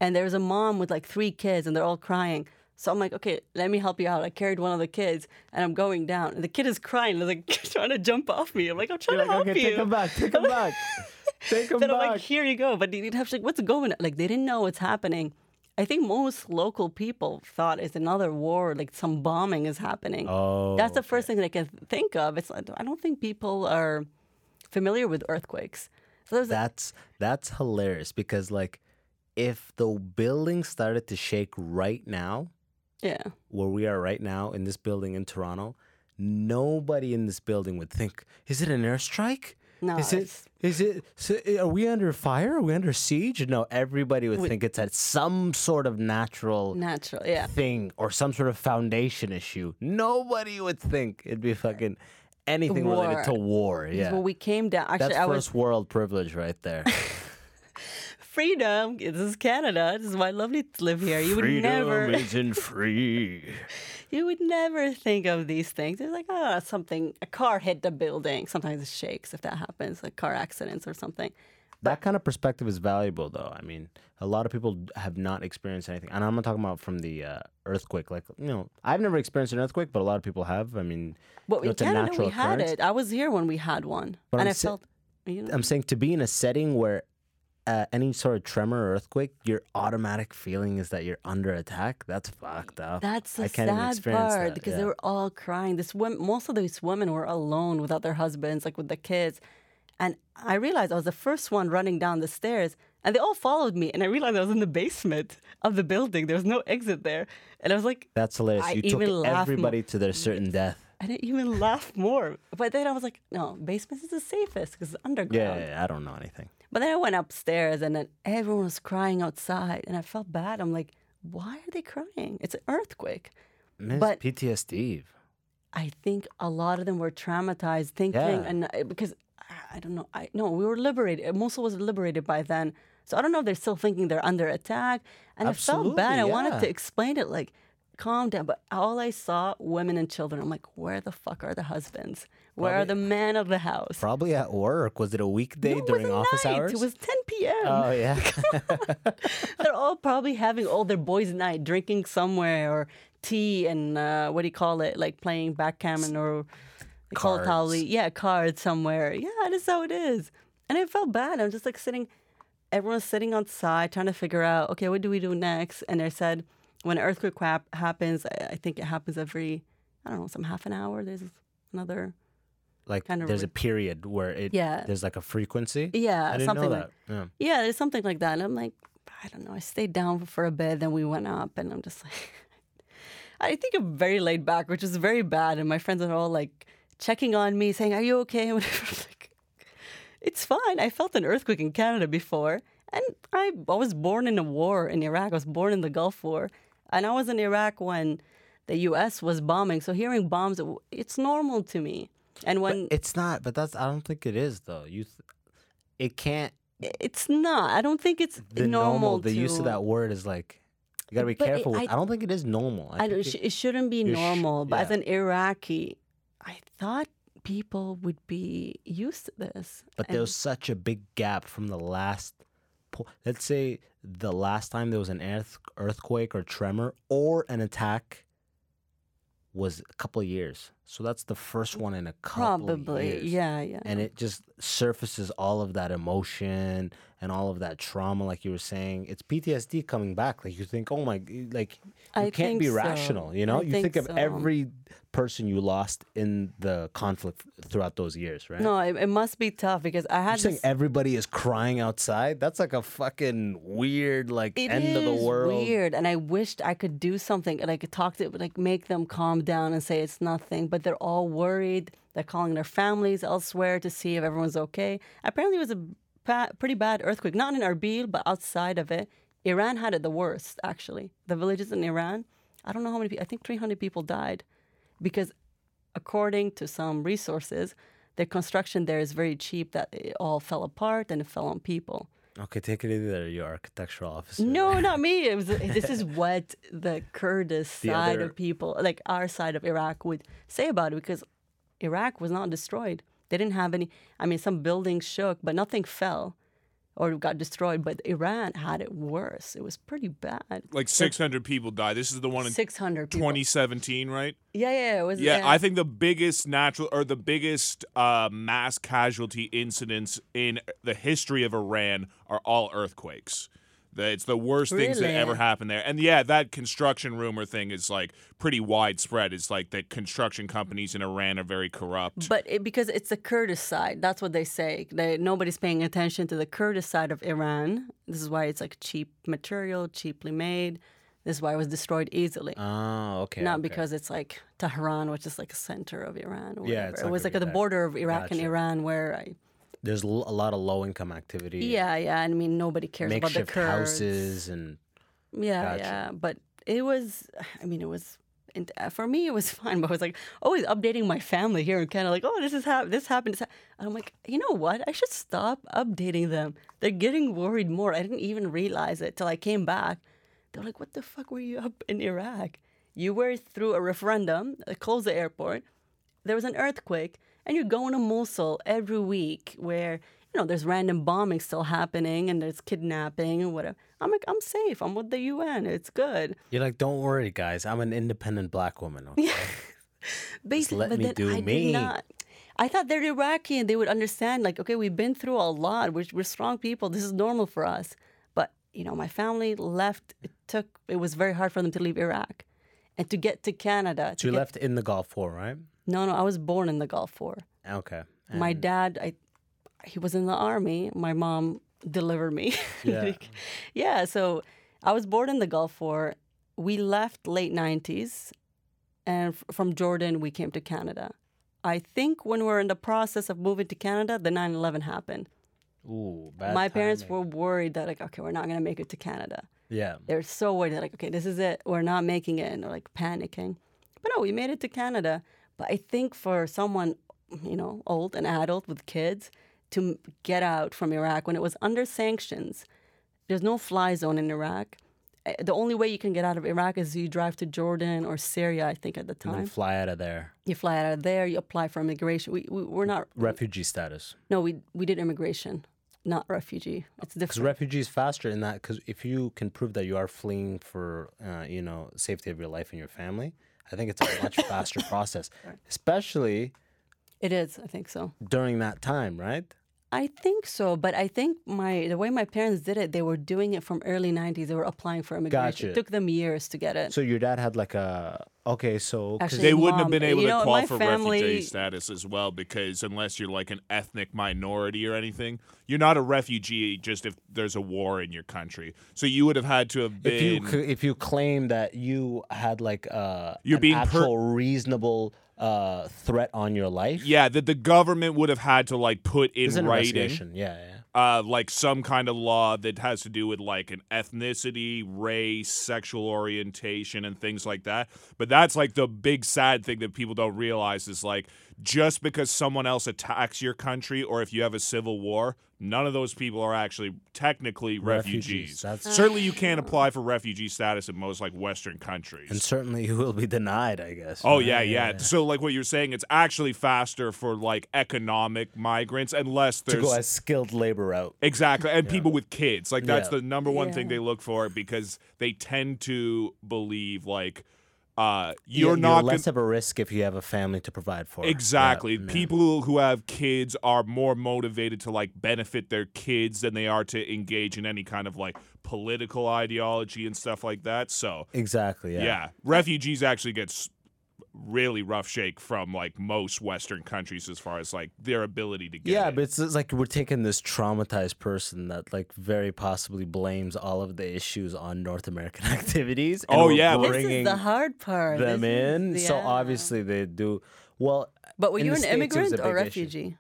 and there's a mom with like three kids, and they're all crying. So I'm like, okay, let me help you out. I carried one of the kids, and I'm going down, and the kid is crying, and like trying to jump off me. I'm like, I'm trying You're to like, help okay, you. take him back, take him back, take him Then I'm like, here you go. But they'd have to like, what's going on? Like they didn't know what's happening. I think most local people thought it's another war, like some bombing is happening. Oh, That's the first thing that I can think of. It's like, I don't think people are familiar with earthquakes. So That's that's hilarious because like if the building started to shake right now, yeah, where we are right now in this building in Toronto, nobody in this building would think, is it an airstrike? No, Is it? it's- it? So, eh, are we under fire? Are we under siege? No, everybody would think it's at some sort of natural natural. Yeah, thing or some sort of foundation issue. Nobody would think it'd be fucking anything related to war. Yeah, When we came down, actually, that's I was first world privilege right there. freedom. This is Canada. This is why I love to live here. You would never, isn't free. you would never think of these things. It's like, oh, something, a car hit the building. Sometimes it shakes if that happens, like car accidents or something. That kind of perspective is valuable, though. I mean, a lot of people have not experienced anything, and I'm not talking about from the uh, earthquake. Like, you know, I've never experienced an earthquake, but a lot of people have. I mean, But you know, it's a natural we had occurrence. it. I was here when we had one, But and I'm I felt, you know, I'm saying to be in a setting where uh, any sort of tremor or earthquake, your automatic feeling is that you're under attack. That's fucked up. That's the sad experience part because yeah. they were all crying. This women, most of these women were alone without their husbands, like with the kids. And I realized I was the first one running down the stairs, and they all followed me. And I realized I was in the basement of the building. There was no exit there, and I was like, That's hilarious. I you took even laugh mo- everybody to their certain death. I didn't even laugh more. But then I was like, no, basement is the safest because it's Yeah, underground. yeah, yeah, I don't know anything. But then I went upstairs, and then everyone was crying outside, and I felt bad. I'm like, why are they crying? It's an earthquake. Miss But- PTSD. I think a lot of them were traumatized, thinking, Yeah. and uh, because I- don't know, I no, we were liberated. Mosul was liberated by then, so I don't know if they're still thinking they're under attack. And I felt bad. I Absolutely, wanted to explain it, like, calm down. But all I saw, women and children. I'm like, where the fuck are the husbands? Where are the men of the house? Probably at work. Was it a weekday No, during office night. hours? It was 10 p.m. Oh yeah. They're all probably having all their boys' night, drinking somewhere, or tea and uh, what do you call it, like playing backgammon or call yeah, cards somewhere. Yeah, that's how it is. And I felt bad. I'm just like sitting, everyone's sitting outside trying to figure out, okay, what do we do next? And they said when an earthquake happens, I, I think it happens every, I don't know, some half an hour. There's another, like Kind of there's a period where it Yeah. there's like a frequency. yeah, something like that. Yeah. Yeah, there's something like that. And I'm like, I don't know. I stayed down for a bit, then we went up, and I'm just like, I think I'm very laid back, which is very bad. And my friends are all like checking on me, saying, "Are you okay?" And whatever. Like, it's fine. I felt an earthquake in Canada before, and I, I was born in a war in Iraq. I was born in the Gulf War, and I was in Iraq when the U.S. was bombing. So hearing bombs, it's normal to me. And when It's not, but that's I don't think it is though. You, th- it can't. it's not, I don't think it's The normal. the use of that word is like you gotta be But it- careful. with, I- I, don't think it is normal. I don't, it- it shouldn't be you're sh- normal, but as an Iraqi, I thought people would be used to this. But And there was such a big gap from the last. po- Let's say the last time there was an earth, earthquake or tremor or an attack was a couple of years. So that's the first one in a couple of probably, years. yeah, yeah. And it just surfaces all of that emotion and all of that trauma, like you were saying. It's PTSD coming back. Like you think, oh my, like you I can't be so. rational. You know, I you think think, of so. every person you lost in the conflict throughout those years, right? no, it, it must be tough because I had. You're had saying everybody is crying outside. That's like a fucking weird, like It end of the world. weird, and I wished I could do something and I could talk to, it, like, make them calm down and say it's nothing. But they're all worried. They're calling their families elsewhere to see if everyone's okay. Apparently, it was a pa- pretty bad earthquake, not in Erbil, but outside of it. Iran had it the worst, actually. The villages in Iran, I don't know how many people. I think 300 people died because, according to some resources, the construction there is very cheap. That it all fell apart and it fell on people. Okay, take it easy there, you architectural officer. No, not me. It was, this is what the Kurdish The side other- of people, like our side of Iraq, would say about it because Iraq was not destroyed. They didn't have any, I mean, some buildings shook, but nothing fell or got destroyed. But Iran had it worse. It was pretty bad. Like 600 people died. This is the one in 600 people. 2017, right? Yeah, yeah, it was. Yeah, I think the biggest natural or the biggest uh, mass casualty incidents in the history of Iran are all earthquakes. The- It's the worst things that ever happened there. And yeah, that construction rumor thing is like pretty widespread. It's like that construction companies in Iran are very corrupt. But it, because it's the Kurdish side, that's what they say. They, nobody's paying attention to the Kurdish side of Iran. This is why it's like cheap material, cheaply made. This is why it was destroyed easily. Oh, okay. Not okay. because it's like Tehran, which is like a center of Iran. Or Yeah, whatever. it's it was like at the border of Iraq and Iran, where I there's a lot of low income activity. yeah, yeah. I mean, nobody cares about the makeshift Kurds. houses and Yeah, Gotcha. yeah. But it was, I mean, it was, uh, for me, it was fine. But I was like always updating my family here and kind of like, oh, this is hap- this happened. This hap-" And I'm like, you know what? I should stop updating them. They're getting worried more. I didn't even realize it till I came back. They're like, what the fuck were you up in Iraq? You were through a referendum, uh, closed the airport. There was an earthquake, and you're going to Mosul every week where, you know, there's random bombing still happening and there's kidnapping and whatever. I'm like, I'm safe. I'm with the UN. It's good. you're like, don't worry, guys. I'm an independent black woman. Okay? Basically, let but me do I me. not. I thought they're Iraqi and they would understand, like, okay, we've been through a lot. We're, we're strong people. This is normal for us. But, you know, my family left. It took, it was very hard for them to leave Iraq and to get to Canada. to So you left in the Gulf War, right? No, no, I was born in the Gulf War. Okay. My dad, I, he was in the army. My mom delivered me. Yeah. yeah. So I was born in the Gulf War. We left late '90s, and f- from Jordan we came to Canada. I think when we were in the process of moving to Canada, the 9/11 happened. Ooh, bad My parents were worried that like, okay, we're not gonna make it to Canada. Yeah. They're so worried. They're like, okay, this is it. We're not making it, and they're like panicking. But no, we made it to Canada. But I think for someone, you know, old and adult with kids, to get out from Iraq when it was under sanctions, there's no fly zone in Iraq. Eh, The only way you can get out of Iraq is you drive to Jordan or Syria. I think at the time. And then fly out of there. you fly out of there. You apply for immigration. We, we we're not. Refugee status. No, we we did immigration, not refugee. It's Because different. refugee is faster in that. Because if you can prove that you are fleeing for, uh, you know, safety of your life and your family, I think it's a much faster process, especially it is. I think so. during that time, right? I think so, but I think my the way my parents did it, they were doing it from early '90s. They were applying for immigration. Gotcha. It took them years to get it. So your dad had like a okay, so Actually, they wouldn't have been able to know, call for family- refugee status as well because unless you're like an ethnic minority or anything, you're not a refugee just if there's a war in your country. So you would have had to have if you been if you claim that you had like uh You're an being per- reasonable uh threat on your life, yeah, that the government would have had to like put in writing. Yeah, yeah. uh, like some kind of law that has to do with like an ethnicity, race, sexual orientation, and things like that. But that's like the big sad thing that people don't realize is like just because someone else attacks your country or if you have a civil war, none of those people are actually technically Refugees, refugees. that's- Certainly, you can't apply for refugee status in most like Western countries. And certainly you will be denied, I guess. Oh right? yeah, yeah. So like what you're saying, it's actually faster for like economic migrants unless there's To there's go as skilled labor out. Exactly. And people with kids. Like that's Yeah. the number one thing they look for because they tend to believe like uh Yeah, you're not less gon- of a risk if you have a family to provide for. Exactly. yeah. People who have kids are more motivated to like benefit their kids than they are to engage in any kind of like political ideology and stuff like that. So, Exactly. yeah, Yeah. refugees actually gets really rough shake from like most western countries as far as like their ability to get Yeah, in. but it's, it's like we're taking this traumatized person that like very possibly blames all of the issues on North American activities. and Oh, we're yeah, but- this bringing is the hard part. them This is- in. So obviously they do well. But were you an States, immigrant or big issue. refugee?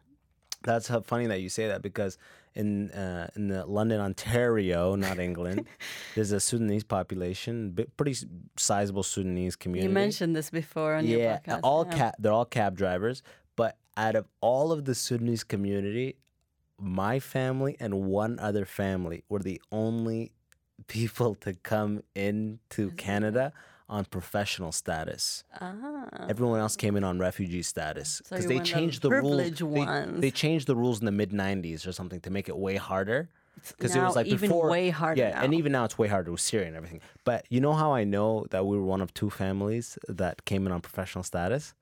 That's how funny that you say that because in uh, in the London, Ontario, not England, there's a Sudanese population, pretty sizable Sudanese community. You mentioned this before on your yeah, podcast. all yeah. cab. They're all cab drivers. But out of all of the Sudanese community, my family and one other family were the only people to come into Canada on professional status. Ah. Everyone else came in on refugee status because you're they changed the rules. They, they changed the rules in the mid '90s or something to make it way harder. Because it was like even before, way harder Yeah, and even now it's way harder with Syria and everything. But you know how I know that we were one of two families that came in on professional status?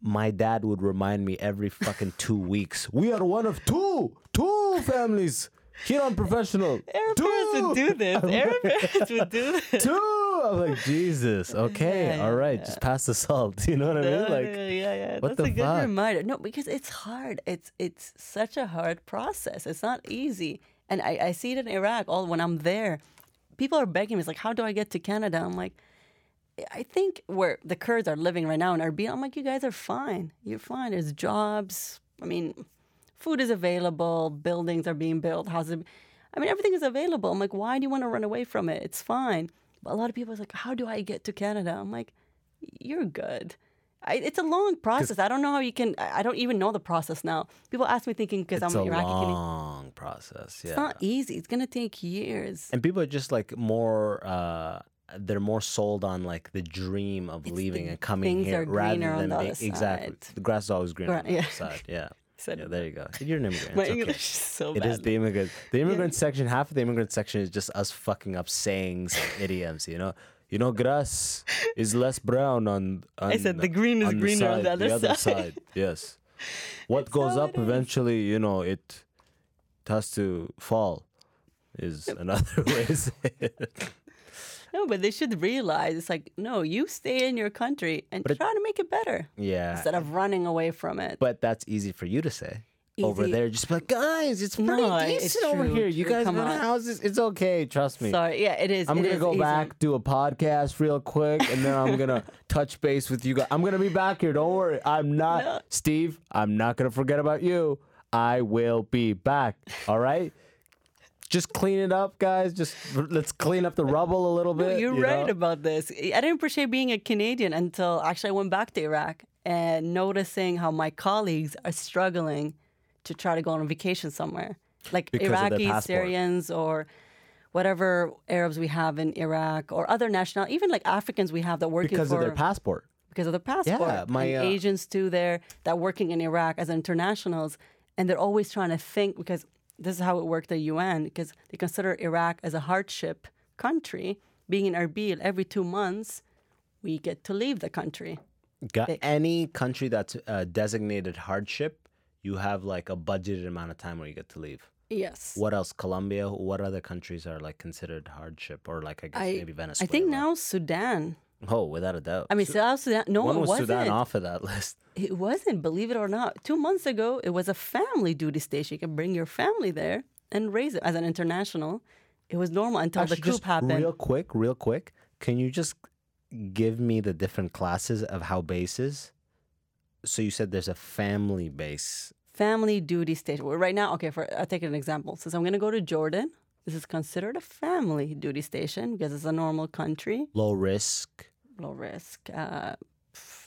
My dad would remind me every fucking two weeks. We are one of two, two families Hit on professional. Arab parents would do this. Arab parents would do this. Two. I'm like Jesus. Okay, Yeah, all yeah. Just pass the salt. You know what I mean? Like yeah, yeah, yeah. what That's the a good fuck? reminder. No, because it's hard. It's it's such a hard process. It's not easy. And I, I see it in Iraq all when I'm there. People are begging me, it's like, how do I get to Canada? I'm like, I think where the Kurds are living right now in Erbil, I'm like, you guys are fine. You're fine. There's jobs. I mean, food is available, buildings are being built, houses. I mean, everything is available. I'm like, why do you want to run away from it? It's fine. A lot of people are like, how do I get to Canada? I'm like, you're good. I, it's a long process. I don't know how you can. I don't even know the process now. People ask me thinking because I'm Iraqi. Canadian, It's a long process. Yeah. It's not easy. It's gonna take years. and people are just like more uh they're more sold on like the dream of leaving the and coming here rather than the exactly the grass is always greener on the yeah. other side yeah Said yeah there you go. You're an immigrant. My it's okay. English is so bad. is the immigrant the immigrant section half of the immigrant section is just us fucking up sayings and idioms you know? You know grass is less brown on, on said the green is on greener on side, the other side. side. Yes. What goes up eventually you know it has to fall is another way to say it No, but they should realize it's like, no, you stay in your country and But it- try to make it better yeah instead of running away from it. But that's easy for you to say. Easy. Over there, just be like, guys, it's pretty No, decent over true, here. You guys come got on. houses. It's okay. Trust me. Sorry, yeah, it is. I'm it gonna is go easy. back, do a podcast real quick, and then I'm gonna touch base with you guys. I'm gonna be back here. Don't worry. I'm not No. Steve. I'm not gonna forget about you. I will be back. All right. Just clean it up, guys. Just let's clean up the rubble a little No, bit. you're you right know? about this. I didn't appreciate being a Canadian until actually I went back to Iraq and noticing how my colleagues are struggling to try to go on a vacation somewhere. Like Because Iraqis. Syrians, or whatever Arabs we have in Iraq, or other national, even like Africans we have that working because for of their passport. because of the passport. Yeah, my, uh, Asians too there that working in Iraq as internationals, and they're always trying to think because this is how it worked at UN because they consider Iraq as a hardship country. Being in Erbil every two months, we get to leave the country. Got any country that's uh, designated hardship, you have like a budgeted amount of time where you get to leave. Yes. What else? Colombia. What other countries are like considered hardship, or like I guess I, maybe Venezuela? I think now Sudan. Oh, without a doubt. I mean, South Sudan. No, when it was wasn't. Sudan off of that list? It wasn't. Believe it or not. Two months ago, it was a family duty station. You can bring your family there and raise it as an international. It was normal until Actually, the coup just happened. real quick, real quick. Can you just give me the different classes of how bases? So you said there's a family base. family duty station. Well, right now, okay, for I'll take an example. Since I'm going to go to Jordan, this is considered a family duty station because it's a normal country, Low risk. Low risk. Uh,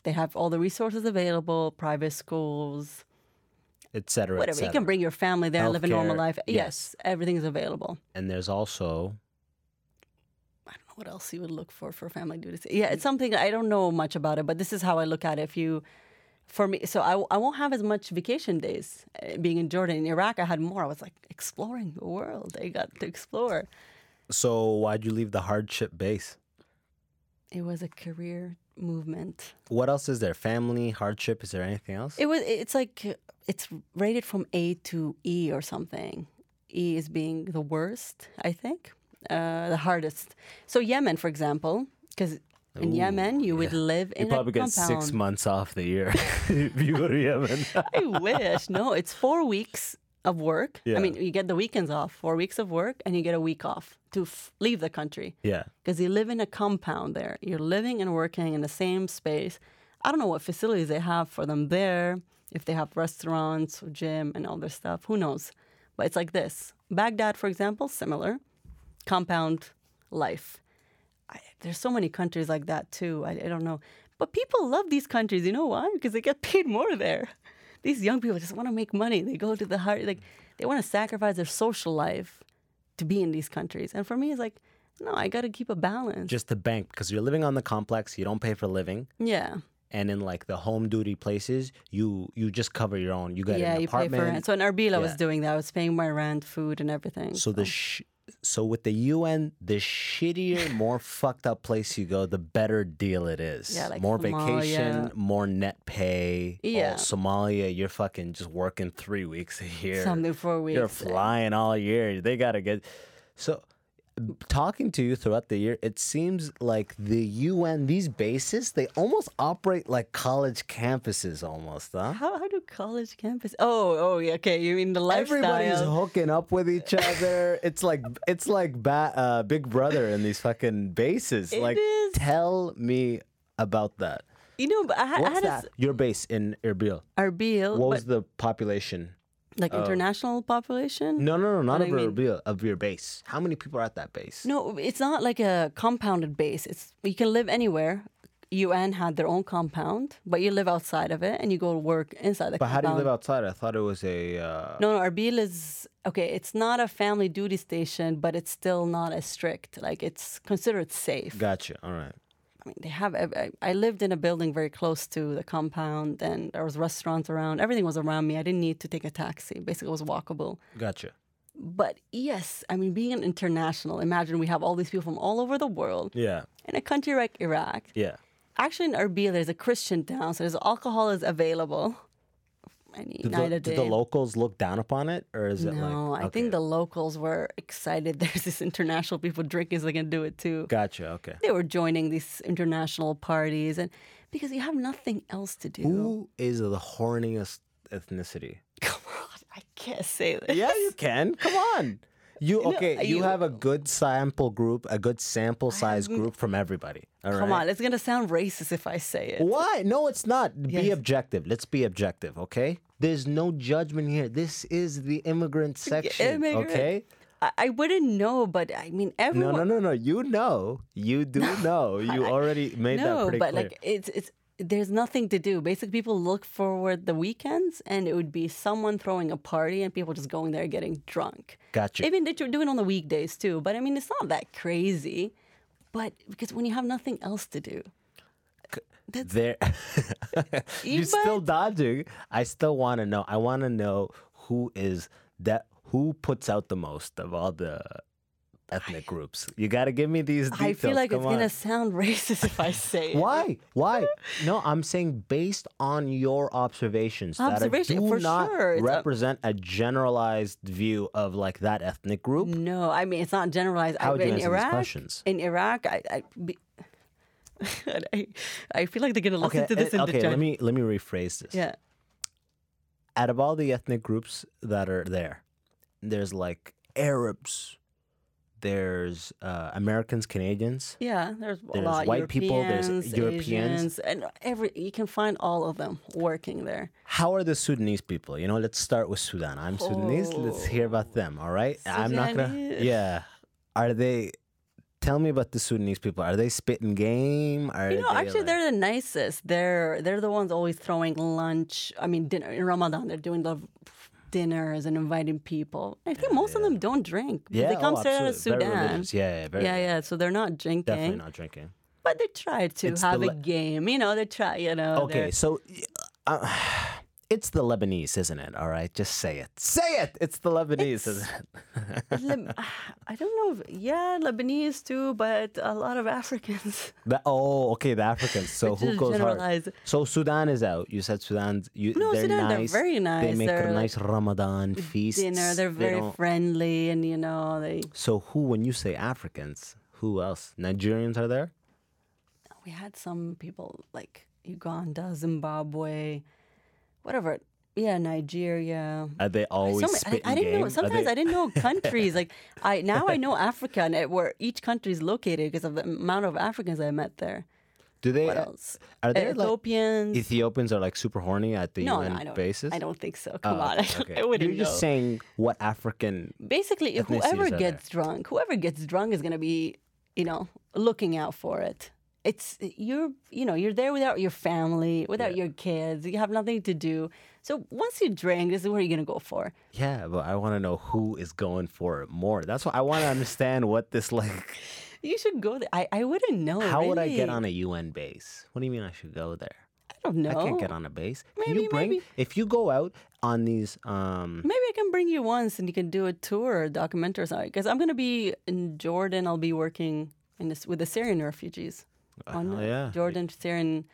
they have all the resources available, private schools, Et cetera, et whatever. You can bring your family there, live a normal life. yes. Yes, everything is available. And there's also I don't know what else you would look for for family duty. sta- Yeah, it's something I don't know much about it, but this is how I look at it. If you, for me, so I, I won't have as much vacation days uh, being in Jordan. In Iraq, I had more. I was like exploring the world. I got to explore. So why'd you leave the hardship base? It was a career movement. What else is there? Family, hardship. Is there anything else? It was. It's like it's rated from A to E or something. E is being the worst, I think, uh, the hardest. So Yemen, for example, because in Ooh, Yemen you would live in. you probably get compound. six months off the year if you go to Yemen. I wish. No, it's four weeks of work. Yeah. I mean, you get the weekends off, four weeks of work, and you get a week off to f- leave the country yeah. because you live in a compound there. You're living and working in the same space. I don't know what facilities they have for them there, if they have restaurants or gym and all this stuff. Who knows? But it's like this. Baghdad, for example, similar compound life. I, there's so many countries like that too. I, I don't know. But people love these countries. You know why? Because they get paid more there. These young people just want to make money. They go to the hard, like, they want to sacrifice their social life to be in these countries. And for me, it's like, no, I got to keep a balance. Just to bank because you're living on the complex. You don't pay for living. yeah. And in like the home duty places, you you just cover your own. You got yeah, an you pay for rent. So in Erbil, I was doing that. I was paying my rent, food, and everything. So the sh- So with the UN, the shittier, more fucked up place you go, the better deal it is. Yeah, like more vacation, more net pay. Oh, Yeah. Somalia, you're fucking just working three weeks a year. Something for weeks. You're flying all year. They gotta get. So, talking to you throughout the year, it seems like the UN, these bases, they almost operate like college campuses, almost, huh? How, how do college campuses? Oh, oh, yeah. Okay, you mean the lifestyle? Everybody's hooking up with each other. it's like it's like ba- uh, Big Brother in these fucking bases. It like, is. tell me about that. you know, but I, had- I What's had that? a Your base in Erbil. Erbil. What was the population? Like international population. No, no, no, not of do you mean? Erbil. Of your base. How many people are at that base? No, it's not like a compounded base. It's you can live anywhere. UN had their own compound, but you live outside of it and you go to work inside the compound. But how do you live outside? I thought it was a. Uh, No, no, Arbil is okay. It's not a family duty station, but it's still not as strict. Like it's considered safe. Gotcha. All right. I mean, they have. I, I lived in a building very close to the compound, and there was restaurants around. Everything was around me. I didn't need to take a taxi. Basically, it was walkable. Gotcha. But yes, I mean, being an international, imagine we have all these people from all over the world Yeah. in a country like Iraq. Yeah. Actually, in Erbil, there's a Christian town, so there's alcohol is available. Any Did night the, of did the locals look down upon it, or is it no, like? I think the locals were excited. There's this international people drinking, so they can do it too. Gotcha. Okay. They were joining these international parties, and because you have nothing else to do. Who is the horniest ethnicity? Come on, I can't say this. Yeah, you can. Come on. You okay? You, you- have a good sample group, a good sample size group from everybody. All right. Come on, it's gonna sound racist if I say it. Why? No, it's not. Be objective. Let's be objective, okay? There's no judgment here. This is the immigrant section, immigrant. okay? I, I wouldn't know, but I mean, everyone. no, no, no. no. You know. You do know. You already made that no, pretty but clear. like it's it's there's nothing to do. Basically, people look forward the weekends, and it would be someone throwing a party and people just going there getting drunk. Gotcha. Even they do it on the weekdays too. But I mean, it's not that crazy. But because when you have nothing else to do, that's there you're still dodging i still want to know i want to know who is that who puts out the most of all the ethnic groups you got to give me these details I feel like Come it's gonna sound racist if I say it. why why no i'm saying based on your observations Observation, that do for not sure. It's a- represent a generalized view of like that ethnic group No, I mean it's not generalized. How I, would you in answer these Iraq, questions? In Iraq, I, I, be, I, I feel like they're gonna listen okay to this eh, in okay the let me let me rephrase this Yeah. out of all the ethnic groups that are there, there's like Arabs, there's uh, Americans, Canadians. Yeah, there's a There's lot. white people, there's Europeans, Europeans. Asians, and every you can find all of them working there. How are the Sudanese people? You know, let's start with Sudan. I'm Sudanese. Let's hear about them. All right. I'm not gonna. Yeah. Are they? Tell me about the Sudanese people. Are they spitting game? Are You know, actually, like- they're the nicest. They're they're the ones always throwing lunch. I mean, dinner in Ramadan. They're doing the dinners and inviting people. I think most of them don't drink. yeah. they come oh, straight out of Sudan. Yeah, yeah, very Yeah, yeah. So they're not drinking. Definitely not drinking. But they try to It's the have a game. You know, they try. You know. Okay, so uh, it's the Lebanese, isn't it? All right, just say it. Say it. It's the Lebanese, isn't it? Leb- I don't know. If, yeah, Lebanese too, but a lot of Africans. The- oh, okay, the Africans. So who goes generalize. hard? So Sudan is out. You said Sudan's. You, No, they're Sudan, they're nice. very They nice. make They're a nice Ramadan feast. Dinner. They're very friendly, and you know they. So who, when you say Africans, who else? Nigerians are there? We had some people like Uganda, Zimbabwe, whatever. Yeah, Nigeria. Are they always Some- I, I didn't game? know. Sometimes they- I didn't know countries. like I now I know Africa and it- where each country is located because of the amount of Africans I met there. Do they? What else? Eh, are there like Ethiopians. Ethiopians are like super horny at the no, UN no, I don't. bases? I don't think so. Oh, Come on, okay, I wouldn't You're just know. saying what African Basically, whoever are there. gets drunk, whoever gets drunk is going to be, you know, looking out for it. It's you're, you know, you're there without your family, without your kids. You have nothing to do. So once you drink, this is what you're going to go for. Yeah, but I want to know who is going for it more. That's why I want to understand what this like. You should go there. I, I wouldn't know. How would I get on a UN base? What do you mean I should go there? I don't know. I can't get on a base. Can Maybe, you bring maybe. if you go out on these um Maybe I can bring you once and you can do a tour or a documentary or something. Because I'm going to be in Jordan. I'll be working in this, with the Syrian refugees. On yeah. Jordan, Syrian.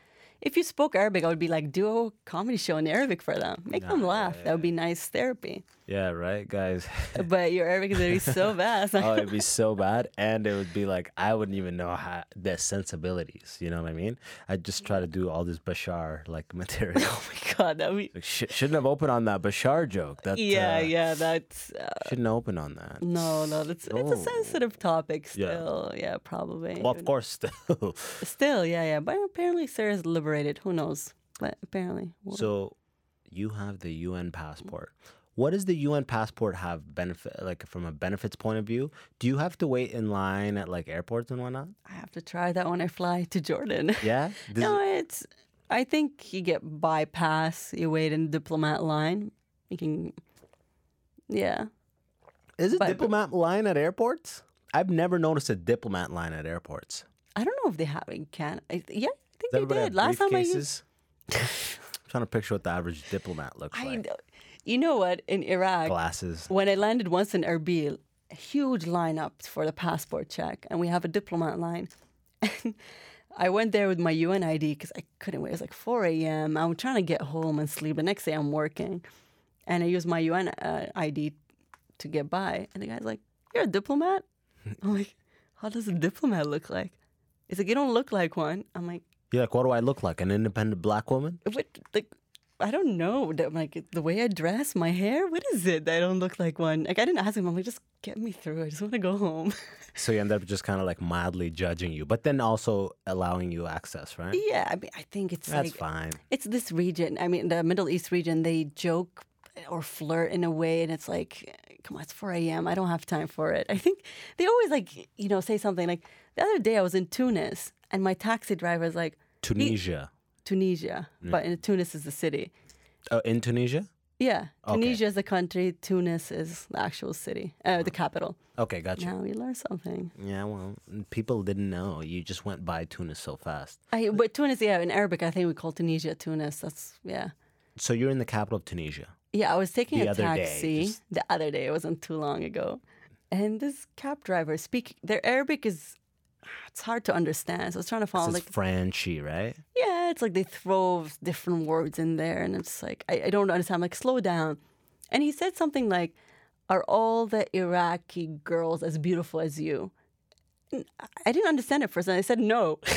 If you spoke Arabic, I would be like, do a comedy show in Arabic for them. Make them laugh. That would be nice therapy. yeah, right, guys. But your Arabic is going to be so bad. oh, it'd be so bad, and it would be like I wouldn't even know how the sensibilities. You know what I mean? I'd just try to do all this Bashar like material. oh my God. That be. like, sh- shouldn't have opened on that Bashar joke. That Yeah, uh, yeah. That's. Uh, shouldn't open on that. no, no. That's, It's a sensitive topic still. Yeah, probably. Well, of course, still. Still, yeah, yeah. But apparently Syria's liberated. Who knows? But apparently. So you have the UN passport. What does the UN passport have benefit like from a benefits point of view? Do you have to wait in line at like airports and whatnot? I have to try that when I fly to Jordan. Yeah. Does- no, it's. I think you get bypass. You wait in diplomat line. You can. Yeah. Is it but- diplomat line at airports? I've never noticed a diplomat line at airports. I don't know if they have in Canada. Yeah, I think they did. Last time I used. I'm trying to picture what the average diplomat looks I, like. know- you know what? In Iraq, Glasses. when I landed once in Erbil, a huge lineup for the passport check, and we have a diplomat line. And I went there with my UN ID because I couldn't wait. It was like 4 a.m. I'm trying to get home and sleep. The next day I'm working, and I used my UN uh, ID to get by. And the guy's like, "You're a diplomat?" I'm like, "How does a diplomat look like?" He's like, "You don't look like one." I'm like, You're like, what do I look like? An independent black woman? what like I don't know. Like the way I dress, my hair, what is it? that I don't look like one. Like I didn't ask him. I'm like, just get me through. I just want to go home. So you end up just kind of like mildly judging you, but then also allowing you access, right? yeah, I mean, I think it's That's like fine. it's this region. I mean, the Middle East region. They joke or flirt in a way, and it's like, come on, it's 4 a.m. I don't have time for it. I think they always like, you know, say something like the other day I was in Tunis, and my taxi driver was like, Tunisia. Tunisia, but in Tunis is the city. Oh, in Tunisia? Yeah, Okay. Tunisia is the country. Tunis is the actual city, uh, the capital. Okay, gotcha. Now we learned something. Yeah, well, people didn't know. You just went by Tunis so fast. I, but Tunis, yeah, in Arabic, I think we call Tunisia Tunis. That's yeah, So you're in the capital of Tunisia. yeah. I was taking The a other day, taxi just- the other day. It wasn't too long ago, and this cab driver speak. Their Arabic is it's hard to understand. So I was trying to follow. Like Frenchy, right? yeah, it's like they throw different words in there, and it's like I, I don't understand. I'm like slow down, and he said something like, "Are all the Iraqi girls as beautiful as you?" And I- didn't understand it first, and I said no.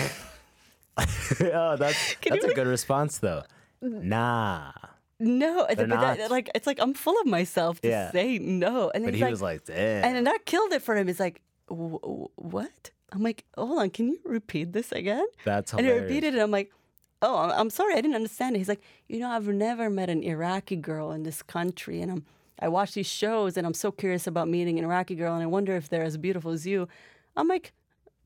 oh, that's that's a good response though. Nah. No, They're but that, like it's like I'm full of myself to Yeah. say no, and But he like, was like, damn. and that killed it for him. He's like, "Wh- wh- what? I'm like, hold on, can you repeat this again? That's and he repeated it. I'm like, oh, I'm- I'm sorry, I didn't understand it. He's like, you know, I've never met an Iraqi girl in this country, and I'm I watch these shows, and I'm so curious about meeting an Iraqi girl, and I wonder if they're as beautiful as you. I'm like.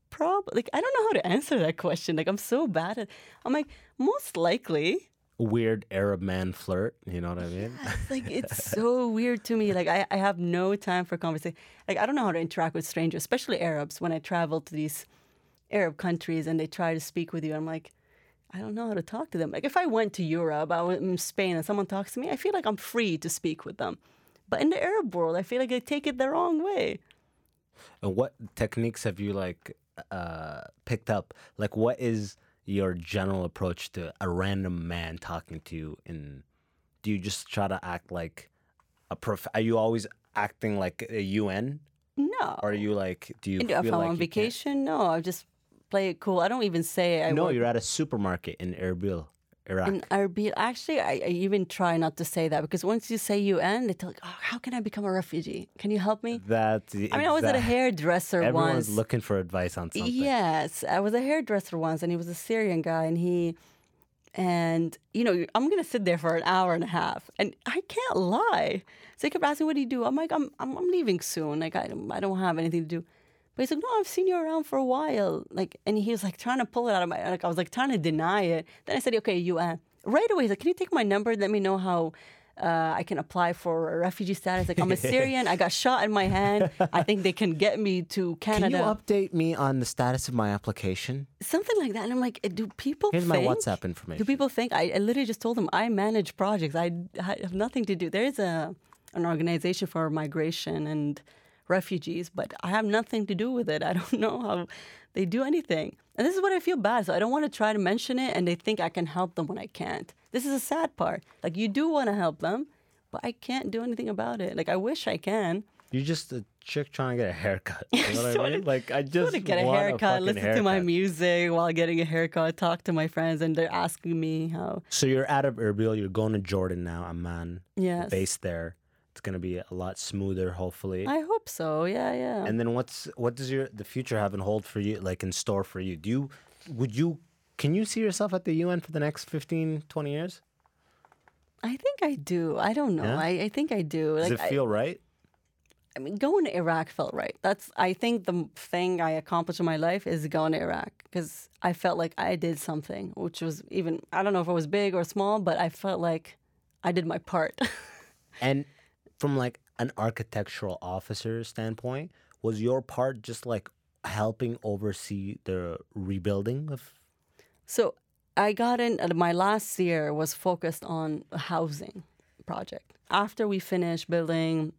Probably, like I don't know how to answer that question. Like I'm so bad at. I'm like most likely, Weird Arab man flirt. You know what I mean? It's like it's so weird to me. Like I, I have no time for conversation. Like I don't know how to interact with strangers, especially Arabs. When I travel to these Arab countries and they try to speak with you, I'm like, I don't know how to talk to them. Like if I went to Europe, I went in Spain, and someone talks to me, I feel like I'm free to speak with them. But in the Arab world, I feel like they take it the wrong way. And what techniques have you like uh picked up? Like what is your general approach to a random man talking to you in do you just try to act like a prof are you always acting like a UN No. or are you like do you And feel if I'm like on you can't- vacation, no, I just play it cool. I don't even say I No, work you're at a supermarket in Erbil, Iraq. in Erbil. Actually, I, I even try not to say that because once you say UN, they tell like, oh, how can I become a refugee? Can you help me? that I mean, I was at a hairdresser Everyone's once. looking for advice on something. Yes, I was a hairdresser once, and he was a Syrian guy, and he, and you know, I'm gonna sit there for an hour and a half, and I can't lie. So he kept asking, "What do you do?" I'm like, "I'm, I'm, I'm leaving soon. Like, I, I don't have anything to do." But he's like, "No, I've seen you around for a while." Like, and he was like trying to pull it out of my, like, I was like trying to deny it. Then I said, "Okay, UN." Right away, he's like, "Can you take my number? Let me know how." Uh, I can apply for a refugee status. Like I'm a Syrian. I got shot in my hand. I think they can get me to Can Canada. you update me on the status of my application? Something like that. And I'm like, do people Here's my? WhatsApp information. Do people think? I, I literally just told them I manage projects. I, I have nothing to do. There is a an organization for migration and refugees, but I have nothing to do with it. I don't know how they do anything. And this is what I feel bad. So I don't want to try to mention it, and they think I can help them when I can't. This is a sad part. Like you do want to help them, but I can't do anything about it. Like I wish I can. You're just a chick trying to get a haircut. You know what I mean? Like I just want to get a haircut, fucking listen to my music while getting a haircut, talk to my friends, and they're asking me how. So you're out of Erbil. You're going to Jordan now, Amman. Yes. Based there. It's gonna be a lot smoother, hopefully. I hope so. Yeah, yeah. And then what's what does your the future have in hold for you, like in store for you? Do you would you can you see yourself at the UN for the next 15, 20 years? I think I do. I don't know. Yeah? I, I think I do. Does Like, it feel right? I, I mean, going to Iraq felt right. That's I think the thing I accomplished in my life is going to Iraq because I felt like I did something, which was even I don't know if it was big or small, but I felt like I did my part. And from like an architectural officer standpoint, was your part just like helping oversee the rebuilding of So I got in. uh, My last year was focused on a housing project. After we finished building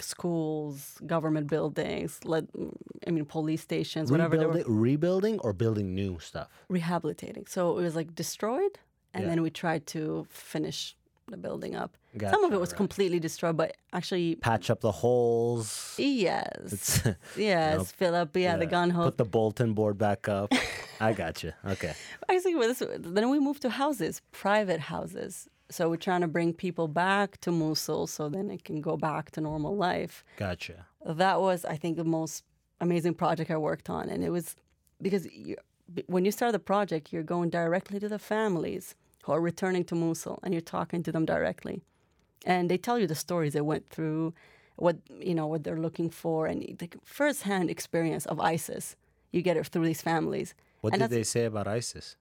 schools, government buildings, let, I mean police stations, whatever rebuilding, rebuilding or building new stuff? rehabilitating. So it was like destroyed, and Yeah. then we tried to finish the building up. Some of it was right. completely destroyed, but actually, Patch up the holes. yes, yes, fill up, yeah, the gun hole. Put the Bolton board back up. I got you. Okay. Actually, with this, then we moved to houses, private houses. So we're trying to bring people back to Mosul so then it can go back to normal life. Gotcha. That was, I think, the most amazing project I worked on. And it was because you, when you start the project, you're going directly to the families who are returning to Mosul and you're talking to them directly. And they tell you the stories they went through, what, you know, what they're looking for, and the firsthand experience of ISIS. You get it through these families. What And did they say about ISIS?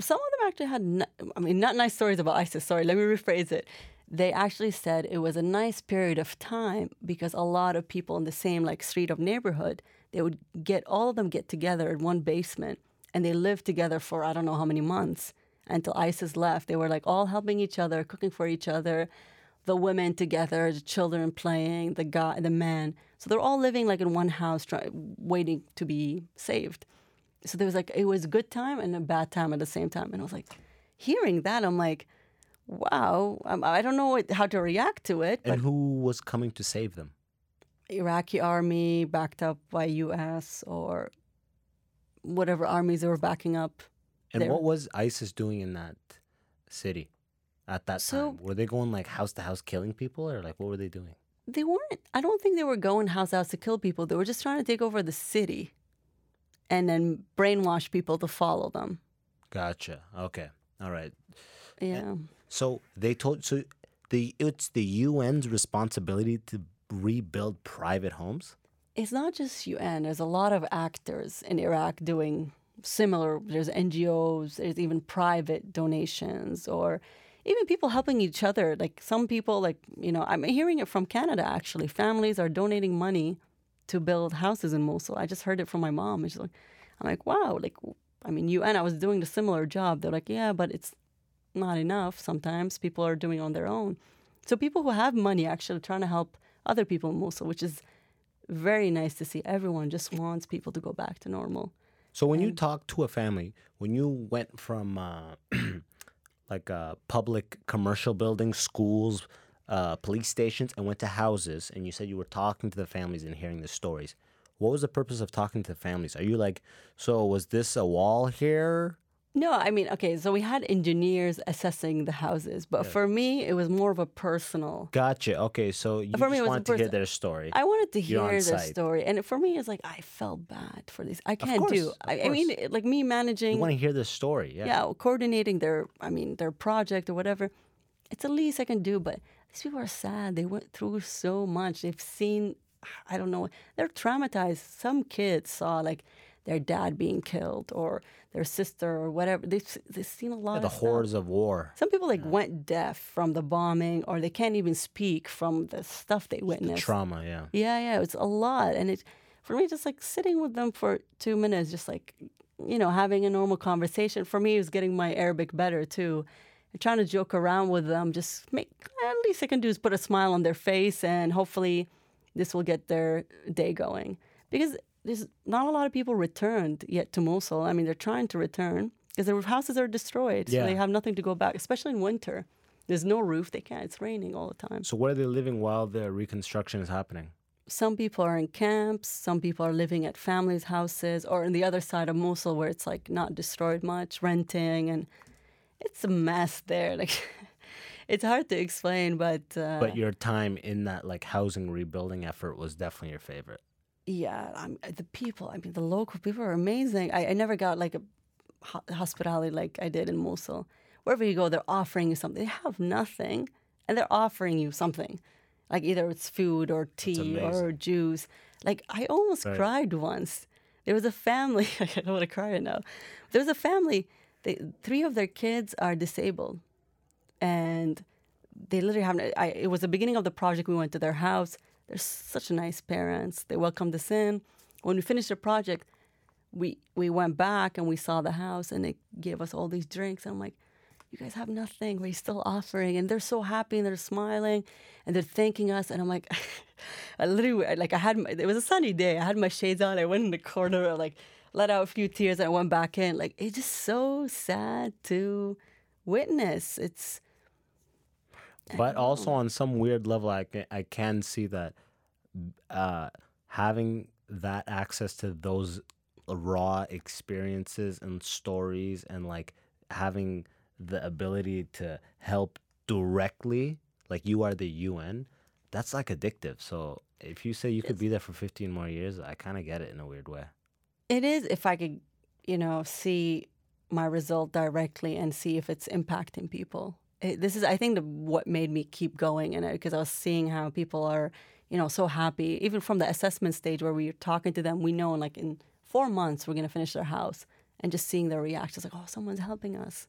some of them actually had, n- I mean, not nice stories about ISIS. Sorry, let me rephrase it. They actually said it was a nice period of time because a lot of people in the same like street of neighborhood, they would get all of them get together in one basement and they lived together for I don't know how many months until ISIS left. They were like all helping each other, cooking for each other, the women together, the children playing, the guy, the man. So they're all living like in one house, try, waiting to be saved so there was like it was a good time and a bad time at the same time and i was like hearing that i'm like wow um, i don't know what, how to react to it but And who was coming to save them? iraqi army backed up by us or whatever armies they were backing up And There. what was ISIS doing in that city at that So- time? Were they going like house to house killing people or like what were they doing? they weren't i don't think they were going house to house to kill people they were just trying to take over the city and then brainwash people to follow them Gotcha. Okay. All right. yeah So they told so the it's the UN's responsibility to rebuild private homes. it's not just UN. There's a lot of actors in Iraq doing similar. There's NGOs. There's even private donations, or even people helping each other. Like some people, like you know, I'm hearing it from Canada. Actually, families are donating money to build houses in Mosul. I just heard it from my mom. And she's like, I'm like, wow. Like, I mean, UN. I was doing the similar job. They're like, yeah, but it's not enough. Sometimes people are doing on their own. So people who have money actually trying to help other people in Mosul, which is very nice to see. Everyone just wants people to go back to normal. So when you talk to a family, when you went from uh, like uh, public commercial buildings, schools, uh, police stations, and went to houses, and you said you were talking to the families and hearing the stories, what was the purpose of talking to the families? Are you like, so was this a wall here? No, I mean, okay, so we had engineers assessing the houses, but for me, it was more of a personal. Gotcha. Okay, so you For me, wanted the to hear their story. I wanted to You're hear their site. story, and for me, it's like I felt bad for these. I can't do. course, of I, I mean, like me managing. you want to hear their story, yeah. yeah, coordinating their, I mean, their project or whatever. It's the least I can do. But these people are sad. They went through so much. They've seen, I don't know, they're traumatized. Some kids saw like their dad being killed or their sister or whatever. They've they've seen a lot Yeah, the of stuff. horrors of war. Some people like went deaf from the bombing, or they can't even speak from the stuff they The witnessed. trauma, yeah. Yeah, yeah, it's a lot, and it for me just like sitting with them for two minutes, just like you know having a normal conversation. For me, it was getting my Arabic better too, and trying to joke around with them. Just make at least I can do is put a smile on their face, and hopefully this will get their day going because there's not a lot of people returned yet to Mosul. I mean, they're trying to return because their houses are destroyed, so Yeah. they have nothing to go back, especially in winter. There's no roof. They can't. It's raining all the time. So where are they living while the reconstruction is happening? some people are in camps, some people are living at families' houses, or in the other side of Mosul where it's like not destroyed much, renting, and it's a mess there. Like, it's hard to explain, but uh, But your time in that like housing rebuilding effort was definitely your favorite. Yeah, I'm, uh, the people. I mean, the local people are amazing. I, I never got like a ho- hospitality like I did in Mosul. Wherever you go, they're offering you something. They have nothing, and they're offering you something, like either it's food or tea or juice. Like I almost Right. cried once. There was a family. I don't want to cry right now. There was a family. They, three of their kids are disabled, and they literally have. I, it was the beginning of the project. We went to their house. They're such nice parents. They welcomed us in. When we finished the project, we we went back and we saw the house, and they gave us all these drinks. And I'm like, you guys have nothing. We're still offering, and they're so happy and they're smiling, and they're thanking us. And I'm like, I literally like I had my, it was a sunny day. I had my shades on. I went in the corner, I, like let out a few tears, and I went back in. Like it's just so sad to witness. It's But also on some weird level, I can, I can see that uh, having that access to those raw experiences and stories and like having the ability to help directly, like you are the UN, that's like addictive. So if you say you could be there for 15 more years, I kind of get it in a weird way. It is if I could, you know, see my result directly and see if it's impacting people. It, this is, I think, the, what made me keep going in it because I was seeing how people are, you know, so happy. Even from the assessment stage where we're talking to them, we know like in four months we're gonna finish their house, and just seeing their reactions, like, oh, someone's helping us.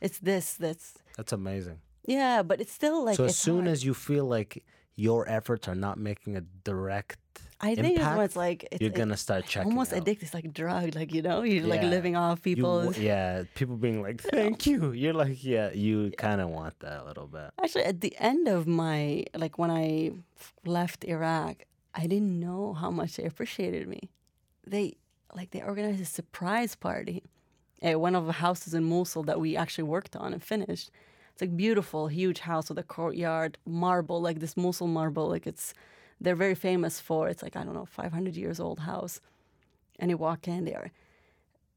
It's this, that's That's amazing. yeah, but it's still like so as soon hard. as you feel like your efforts are not making a direct I think it's impact, it's like it's you're it- gonna start checking. almost out. addicted. It's like drug, like you know, you're like living off people. yeah, people being like, "Thank you." You're like, yeah, you kind of want that a little bit. Actually, at the end of my like when I left Iraq, I didn't know how much they appreciated me. They like they organized a surprise party at one of the houses in Mosul that we actually worked on and finished. It's like beautiful, huge house with a courtyard, marble, like this Mosul marble. Like it's they're very famous for. It's like I don't know, 500 years old house. And you walk in there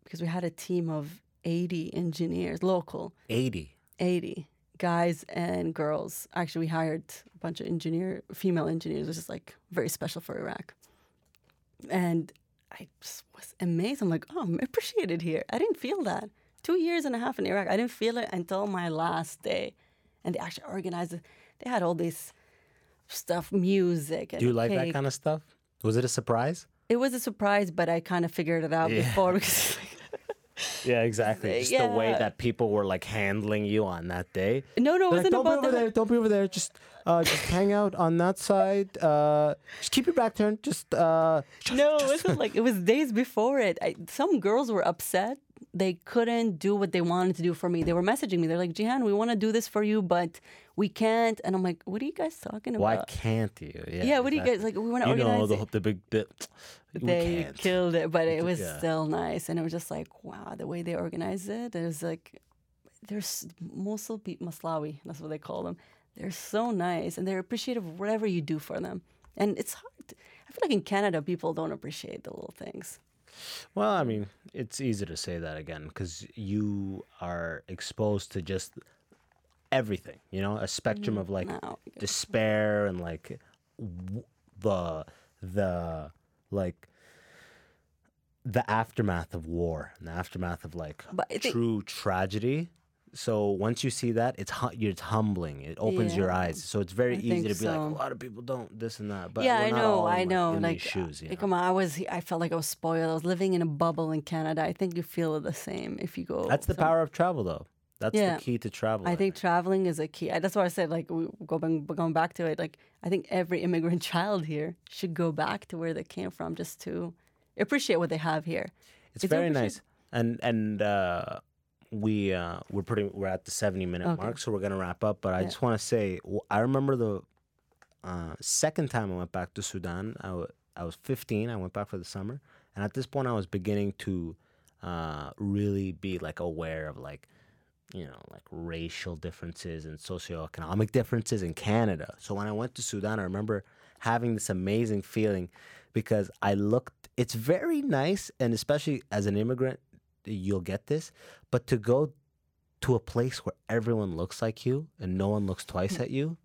because we had a team of 80 engineers, local. Eighty. 80 guys and girls. Actually, we hired a bunch of engineer, female engineers, which is like very special for Iraq. And I just was amazed. I'm like, oh, I'm appreciated here. I didn't feel that. Two years and a half in Iraq, I didn't feel it until my last day. And they actually organized it. They had all this stuff, music. Do you like that kind of stuff? Was it a surprise? It was a surprise, but I kind of figured it out Yeah. before because Yeah, exactly. Just the way that people were like handling you on that day. no, no, it They're like, wasn't don't be over the there. Don't be over there. Just, uh, just hang out on that side. Uh, just keep your back turned. Just, uh, just- no, it wasn't like it was days before it. I, some girls were upset. They couldn't do what they wanted to do for me. They were messaging me. They're like, Jehan, we want to do this for you, but we can't. And I'm like, what are you guys talking about? Why can't you? Yeah. yeah, what do you guys like? We want to You know the it. the big bit. They can't. killed it, but it was yeah. still nice. And it was just like, wow, the way they organized it. It was like, there's Mosul pe- Maslawi, that's what they call them. They're so nice and they're appreciative of whatever you do for them. And it's hard. I feel like in Canada, people don't appreciate the little things. Well, I mean, it's easy to say that again because you are exposed to just everything, you know, a spectrum mm, of like No, despair and like w- the the like the aftermath of war and the aftermath of like But I think- true tragedy. So once you see that, it's hu- it's humbling. It opens your eyes. So it's very I easy to be like, a lot of people don't this and that. But yeah, I know, I know. in like, shoes. You know? come on, I was, I felt like I was spoiled. I was living in a bubble in Canada. I think you feel the same if you go. That's the power of travel, though. That's Yeah. the key to travel. I think traveling is a key. That's why I said, like, we- going going back to it. Like, I think every immigrant child here should go back to where they came from, just to appreciate what they have here. It's Is very nice, and and uh, we uh, we're pretty we're at the seventy minute Okay. mark, so we're gonna wrap up. But I Yeah. just want to say, i remember the uh, second time I went back to Sudan. I I was fifteen. I went back for the summer, and at this point, I was beginning to uh, really be like aware of like you know like racial differences and socioeconomic differences in Canada. So when I went to Sudan, I remember having this amazing feeling because I looked. It's very nice, and especially as an immigrant, you'll get this. But to go to a place where everyone looks like you and no one looks twice hmm. at you,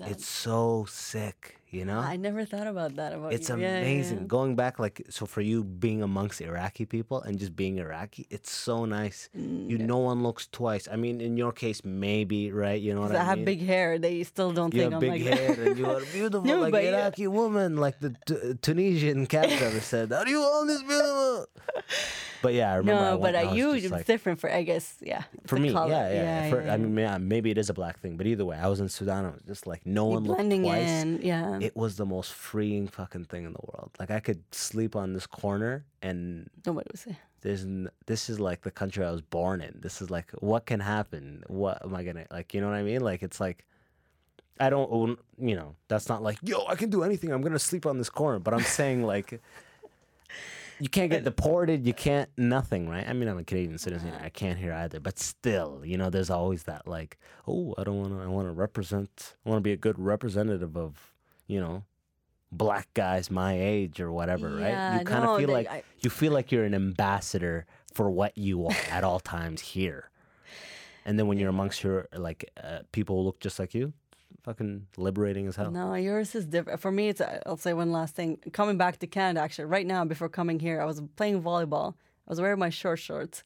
it's so sick. You know, I never thought about that. About it's you. Yeah, yeah, amazing. yeah. Going back, like, so for you being amongst Iraqi people and just being Iraqi, it's so nice. Mm, You, no one looks twice. I mean, in your case, maybe, right? You know what I I have mean? big hair. They still don't you think have I'm big like hair that. and you are beautiful No, like but yeah. Iraqi woman, like the t- Tunisian cab driver said. Are you all this beautiful? But yeah, I remember. I no, went, but I you, it's like, different for I guess. Yeah, for me, color. yeah, yeah. for, yeah, I mean, yeah, maybe it is a black thing, but either way, I was in Sudan. I was just like, no You're one looked blending twice. in. Yeah. It was the most freeing fucking thing in the world. Like I could sleep on this corner, and Nobody would say. there's n- this is like the country I was born in. This is like what can happen. What am I gonna like? You know what I mean? Like it's like. I don't own, you know, that's not like, yo, I can do anything. I'm going to sleep on this corner. But I'm saying, like, you can't get deported. You can't, nothing, right? I mean, I'm a Canadian citizen. I can't hear either. But still, you know, there's always that, like, oh, I don't want to, I want to represent, I want to be a good representative of, you know, black guys my age or whatever, right? You kind of no, feel they- like, I- you feel like you're an ambassador for what you are at all times here. And then when you're amongst your, like, uh, people who look just like you, fucking liberating as hell. No, yours is different. For me, it's. uh, I'll say one last thing. Coming back to Canada, actually, right now before coming here, I was playing volleyball. I was wearing my short shorts,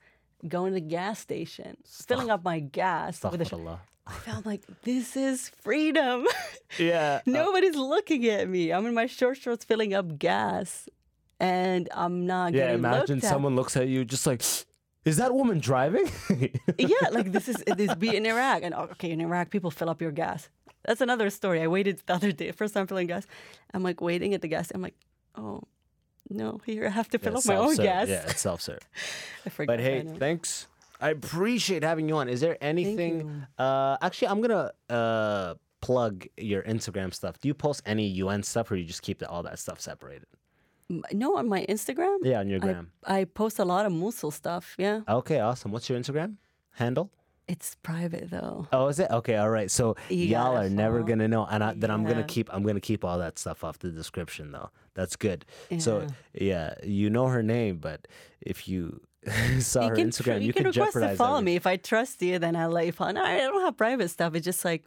going to the gas station, filling up my gas with a. I felt like this is freedom. Yeah. Uh Nobody's looking at me. I'm in my short shorts filling up gas, and I'm not yeah, getting imagine someone looks at you just like, is that woman driving? yeah, like this is this be in Iraq, and okay, in Iraq, people fill up your gas. That's another story. I waited the other day, first time filling gas. I'm like waiting at the gas. I'm like, oh no, here I have to fill Yeah, up my own gas. Yeah, it's self serve. I forgot. But hey, thanks. I appreciate having you on. Is there anything? Uh, actually, I'm gonna uh plug your Instagram stuff. Do you post any UN stuff, or you just keep the, all that stuff separated? No, on my Instagram, Yeah, on your gram. I post a lot of Mosul stuff. Yeah, Okay, awesome. What's your Instagram handle? it's private though. Oh, is it? Okay, all right. So You y'all gotta are never gonna know, and I, then I'm gonna keep I'm gonna keep all that stuff off the description though. That's good. So Yeah. yeah, you know her name, but if you her tr- Instagram, you, you could can request to follow everything. me. If I trust you, then I'll let you follow. No, I don't have private stuff. It's just like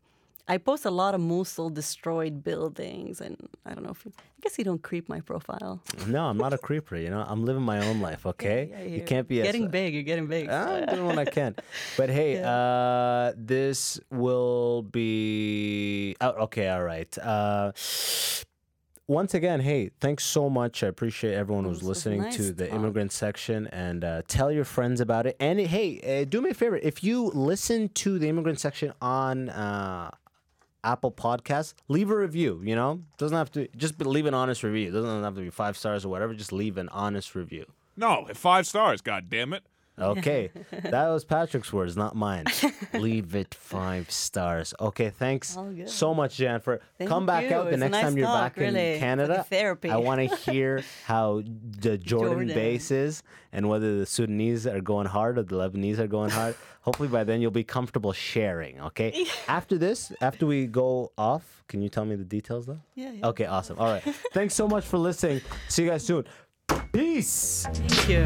I post a lot of Mosul destroyed buildings, and I don't know if you. I guess you don't creep my profile. No, I'm not a creeper. You know, I'm living my own life. Okay, Yeah, you you're can't be getting big. You're getting big. I'm doing what I can. But hey, uh, this will be out. Okay, all right. Uh, once again, hey, thanks so much. I appreciate everyone who's listening nice to the talk. immigrant section and uh, tell your friends about it. And hey, uh, do me a favor if you listen to the immigrant section on. Uh, Apple Podcasts, leave a review. You know, doesn't have to just leave an honest review. doesn't have to be five stars or whatever. Just leave an honest review. No, five stars. God damn it. Okay, that was Patrick's words, not mine. Leave it five stars. Okay, thanks so much, Jan. For Thank come back you. out the It's next nice time you're talk, back really. in like Canada. therapy. I want to hear how the Jordan, Jordan. base is and whether the Sudanese are going hard or the Lebanese are going hard. Hopefully, by then you'll be comfortable sharing. Okay. after this, after we go off, can you tell me the details though? Yeah, yeah. Okay, awesome. All right. Thanks so much for listening. See you guys soon. Peace. Thank you.